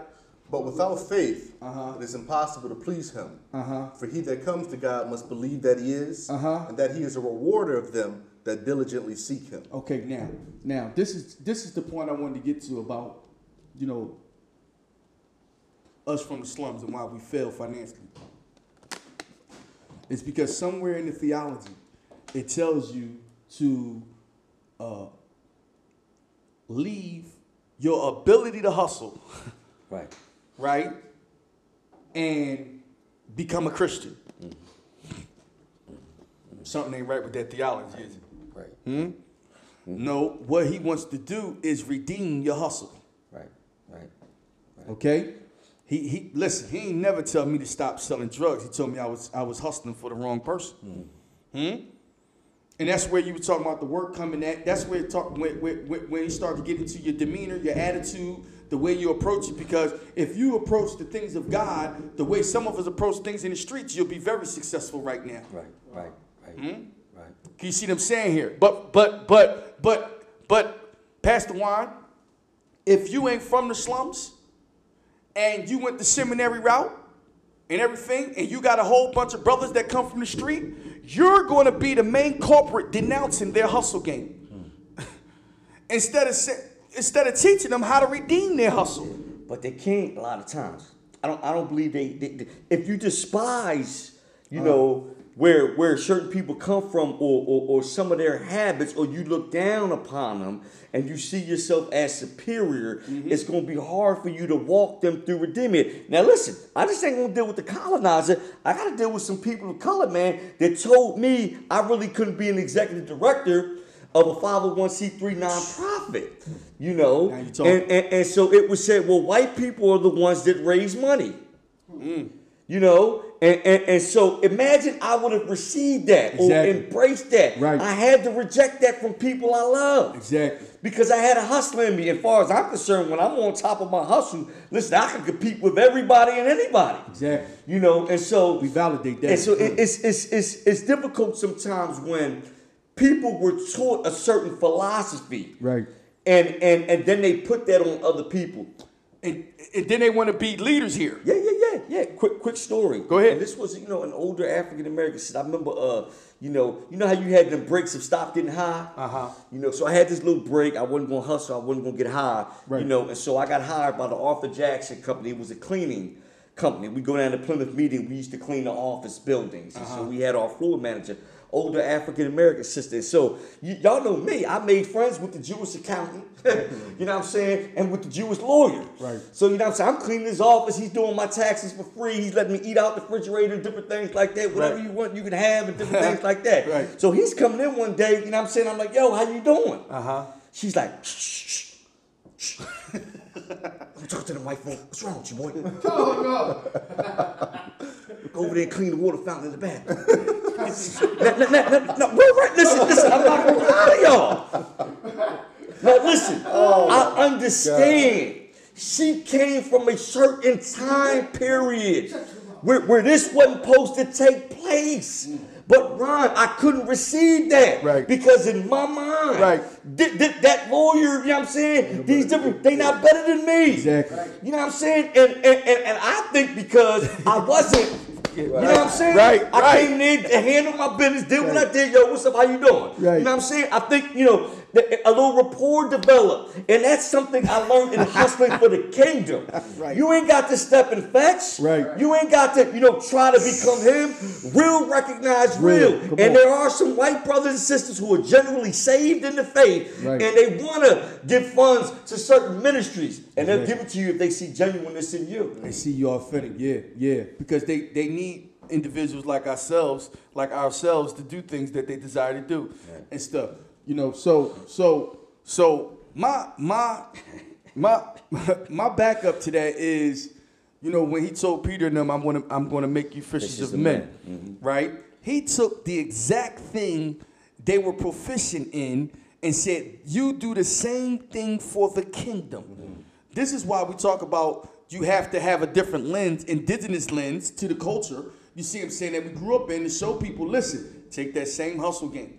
S4: But without faith,
S2: Uh-huh.
S4: it is impossible to please him.
S2: Uh-huh.
S4: For he that comes to God must believe that he is,
S2: Uh-huh.
S4: and that he is a rewarder of them that diligently seek him.
S2: Okay, now, now this is this is the point I wanted to get to about, you know, us from the slums and why we fail financially. It's because somewhere in the theology, it tells you to uh, leave your ability to hustle,
S3: Right.
S2: right, and become a Christian. Something ain't right with that theology, is it?
S3: Right.
S2: No, what he wants to do is redeem your hustle.
S3: Right. Right.
S2: Okay? He he listen, he ain't never tell me to stop selling drugs. He told me I was I was hustling for the wrong person. Hmm? And that's where you were talking about the work coming at. That's where it talk when, when, when you start to get into your demeanor, your attitude, the way you approach it. Because if you approach the things of God the way some of us approach things in the streets, you'll be very successful right now.
S3: Right. Right. Right.
S2: Hmm?
S3: Right.
S2: Can you see what I'm saying here? But but but but but Pastor Juan, if you ain't from the slums and you went the seminary route and everything, and you got a whole bunch of brothers that come from the street, you're going to be the main culprit denouncing their hustle game. Hmm. [LAUGHS] instead of instead of teaching them how to redeem their hustle.
S3: But they can't a lot of times. I don't. I don't believe they. they, they- if you despise, you uh-huh. know, where where certain people come from, or, or or some of their habits, or you look down upon them, and you see yourself as superior, it's going to be hard for you to walk them through redeeming it. Now, listen, I just ain't gonna deal with the colonizer. I got to deal with some people of color, man, that told me I really couldn't be an executive director of a 501c3 nonprofit, you know. And, and, and so it was said, well, white people are the ones that raise money. You know? And, and, and so imagine I would have received that
S2: Exactly.
S3: or embraced that.
S2: Right.
S3: I had to reject that from people I love.
S2: Exactly.
S3: Because I had a hustle in me. As far as I'm concerned, when I'm on top of my hustle, listen, I can compete with everybody and anybody.
S2: Exactly.
S3: You know, and so
S2: We validate that.
S3: and so it, it's, it's, it's, it's difficult sometimes when people were taught a certain philosophy.
S2: Right.
S3: And, and, and then they put that on other people.
S2: And, and then they want to be leaders here.
S3: Yeah, yeah, yeah, yeah. Quick, quick story.
S2: Go ahead.
S3: And this was, you know, an older African American. I remember, uh, you know, you know how you had them breaks of stop getting high.
S2: Uh-huh.
S3: You know, so I had this little break. I wasn't gonna hustle. I wasn't gonna get high.
S2: Right.
S3: You know, and so I got hired by the Arthur Jackson Company. It was a cleaning company. We go down to Plymouth meeting. We used to clean the office buildings.
S2: Uh-huh.
S3: so we had our floor manager, older African American sister. And so y- y'all know me. I made friends with the Jewish accountant. [LAUGHS] you know what I'm saying? And with the Jewish lawyer.
S2: Right.
S3: So you know what I'm saying? I'm cleaning his office. He's doing my taxes for free. He's letting me eat out the refrigerator, different things like that. Whatever
S2: Right.
S3: you want, you can have, and different things like that. [LAUGHS]
S2: Right.
S3: So he's coming in one day. You know what I'm saying? I'm like, yo, how you doing?
S2: Uh huh.
S3: She's like, shh, shh, shh. I'm talking to the white folk. What's wrong with you, boy? [LAUGHS]
S7: Oh [LAUGHS]
S3: Go over there and clean the water fountain in the back. [LAUGHS] no, no, no, no, no, we're right. Listen, listen, I'm not gonna lie to y'all. Now listen, I understand. She came from a certain time period where, where this wasn't supposed to take place. But Ron, I couldn't receive that.
S2: Right.
S3: Because in my mind,
S2: Right.
S3: th- th- that lawyer, you know what I'm saying? These different, they not better than me.
S2: Exactly.
S3: You know what I'm saying? And and, and, and I think because I wasn't, [LAUGHS] you know what I'm saying?
S2: Right,
S3: I
S2: right.
S3: came in to handle my business, did what I did. Yo, what's up? How you doing?
S2: Right.
S3: You know what I'm saying? I think, you know, that a little rapport developed. And that's something I learned in hustling [LAUGHS] for the kingdom.
S2: Right.
S3: You ain't got to step and fetch.
S2: Right.
S3: You ain't got to, you know, try to become him. Real recognize real.
S2: Real.
S3: And
S2: on.
S3: there are some white brothers and sisters who are generally saved in the faith.
S2: Right.
S3: And they want to give funds to certain ministries. And they'll give it to you if they see genuineness in you.
S2: They see you authentic, yeah, yeah. Because they, they need individuals like ourselves, like ourselves, to do things that they desire to do and stuff. You know, so so so my my my [LAUGHS] my backup to that is, you know, when he told Peter and them, I'm gonna I'm gonna make you fishers
S3: Fishers
S2: of men,
S3: men.
S2: right? He took the exact thing they were proficient in and said, You do the same thing for the kingdom. Mm-hmm. This is why we talk about you have to have a different lens, indigenous lens to the culture. You see, I'm saying that we grew up in to show people, listen, take that same hustle game,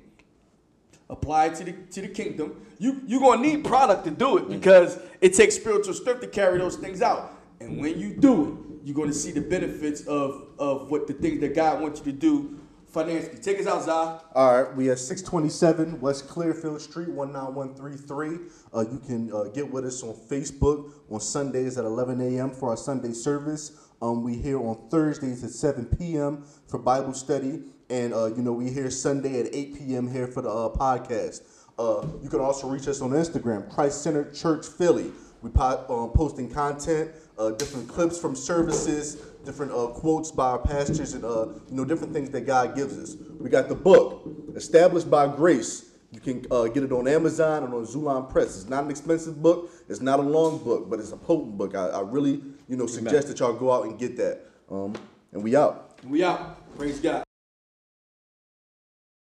S2: apply it to the to the kingdom. You you're gonna need product to do it because it takes spiritual strength to carry those things out. And when you do it, you're gonna see the benefits of of what the things that God wants you to do financially. Take us out, Zah.
S4: All right, we at 627 West Clearfield Street, 19133. Uh, you can uh, get with us on Facebook on Sundays at 11 a.m. for our Sunday service. Um, we here on Thursdays at 7 p.m. for Bible study. And, uh, you know, we here Sunday at 8 p.m. here for the uh, podcast. Uh, you can also reach us on Instagram, Christ Center Church Philly. We po- um, posting content, uh, different clips from services, different uh, quotes by our pastors, and uh, you know different things that God gives us. We got the book, Established by Grace. You can uh, get it on Amazon and on Xulon Press. It's not an expensive book. It's not a long book, but it's a potent book. I, I really, you know, suggest that y'all go out and get that. Um, and we out.
S2: We out. Praise God.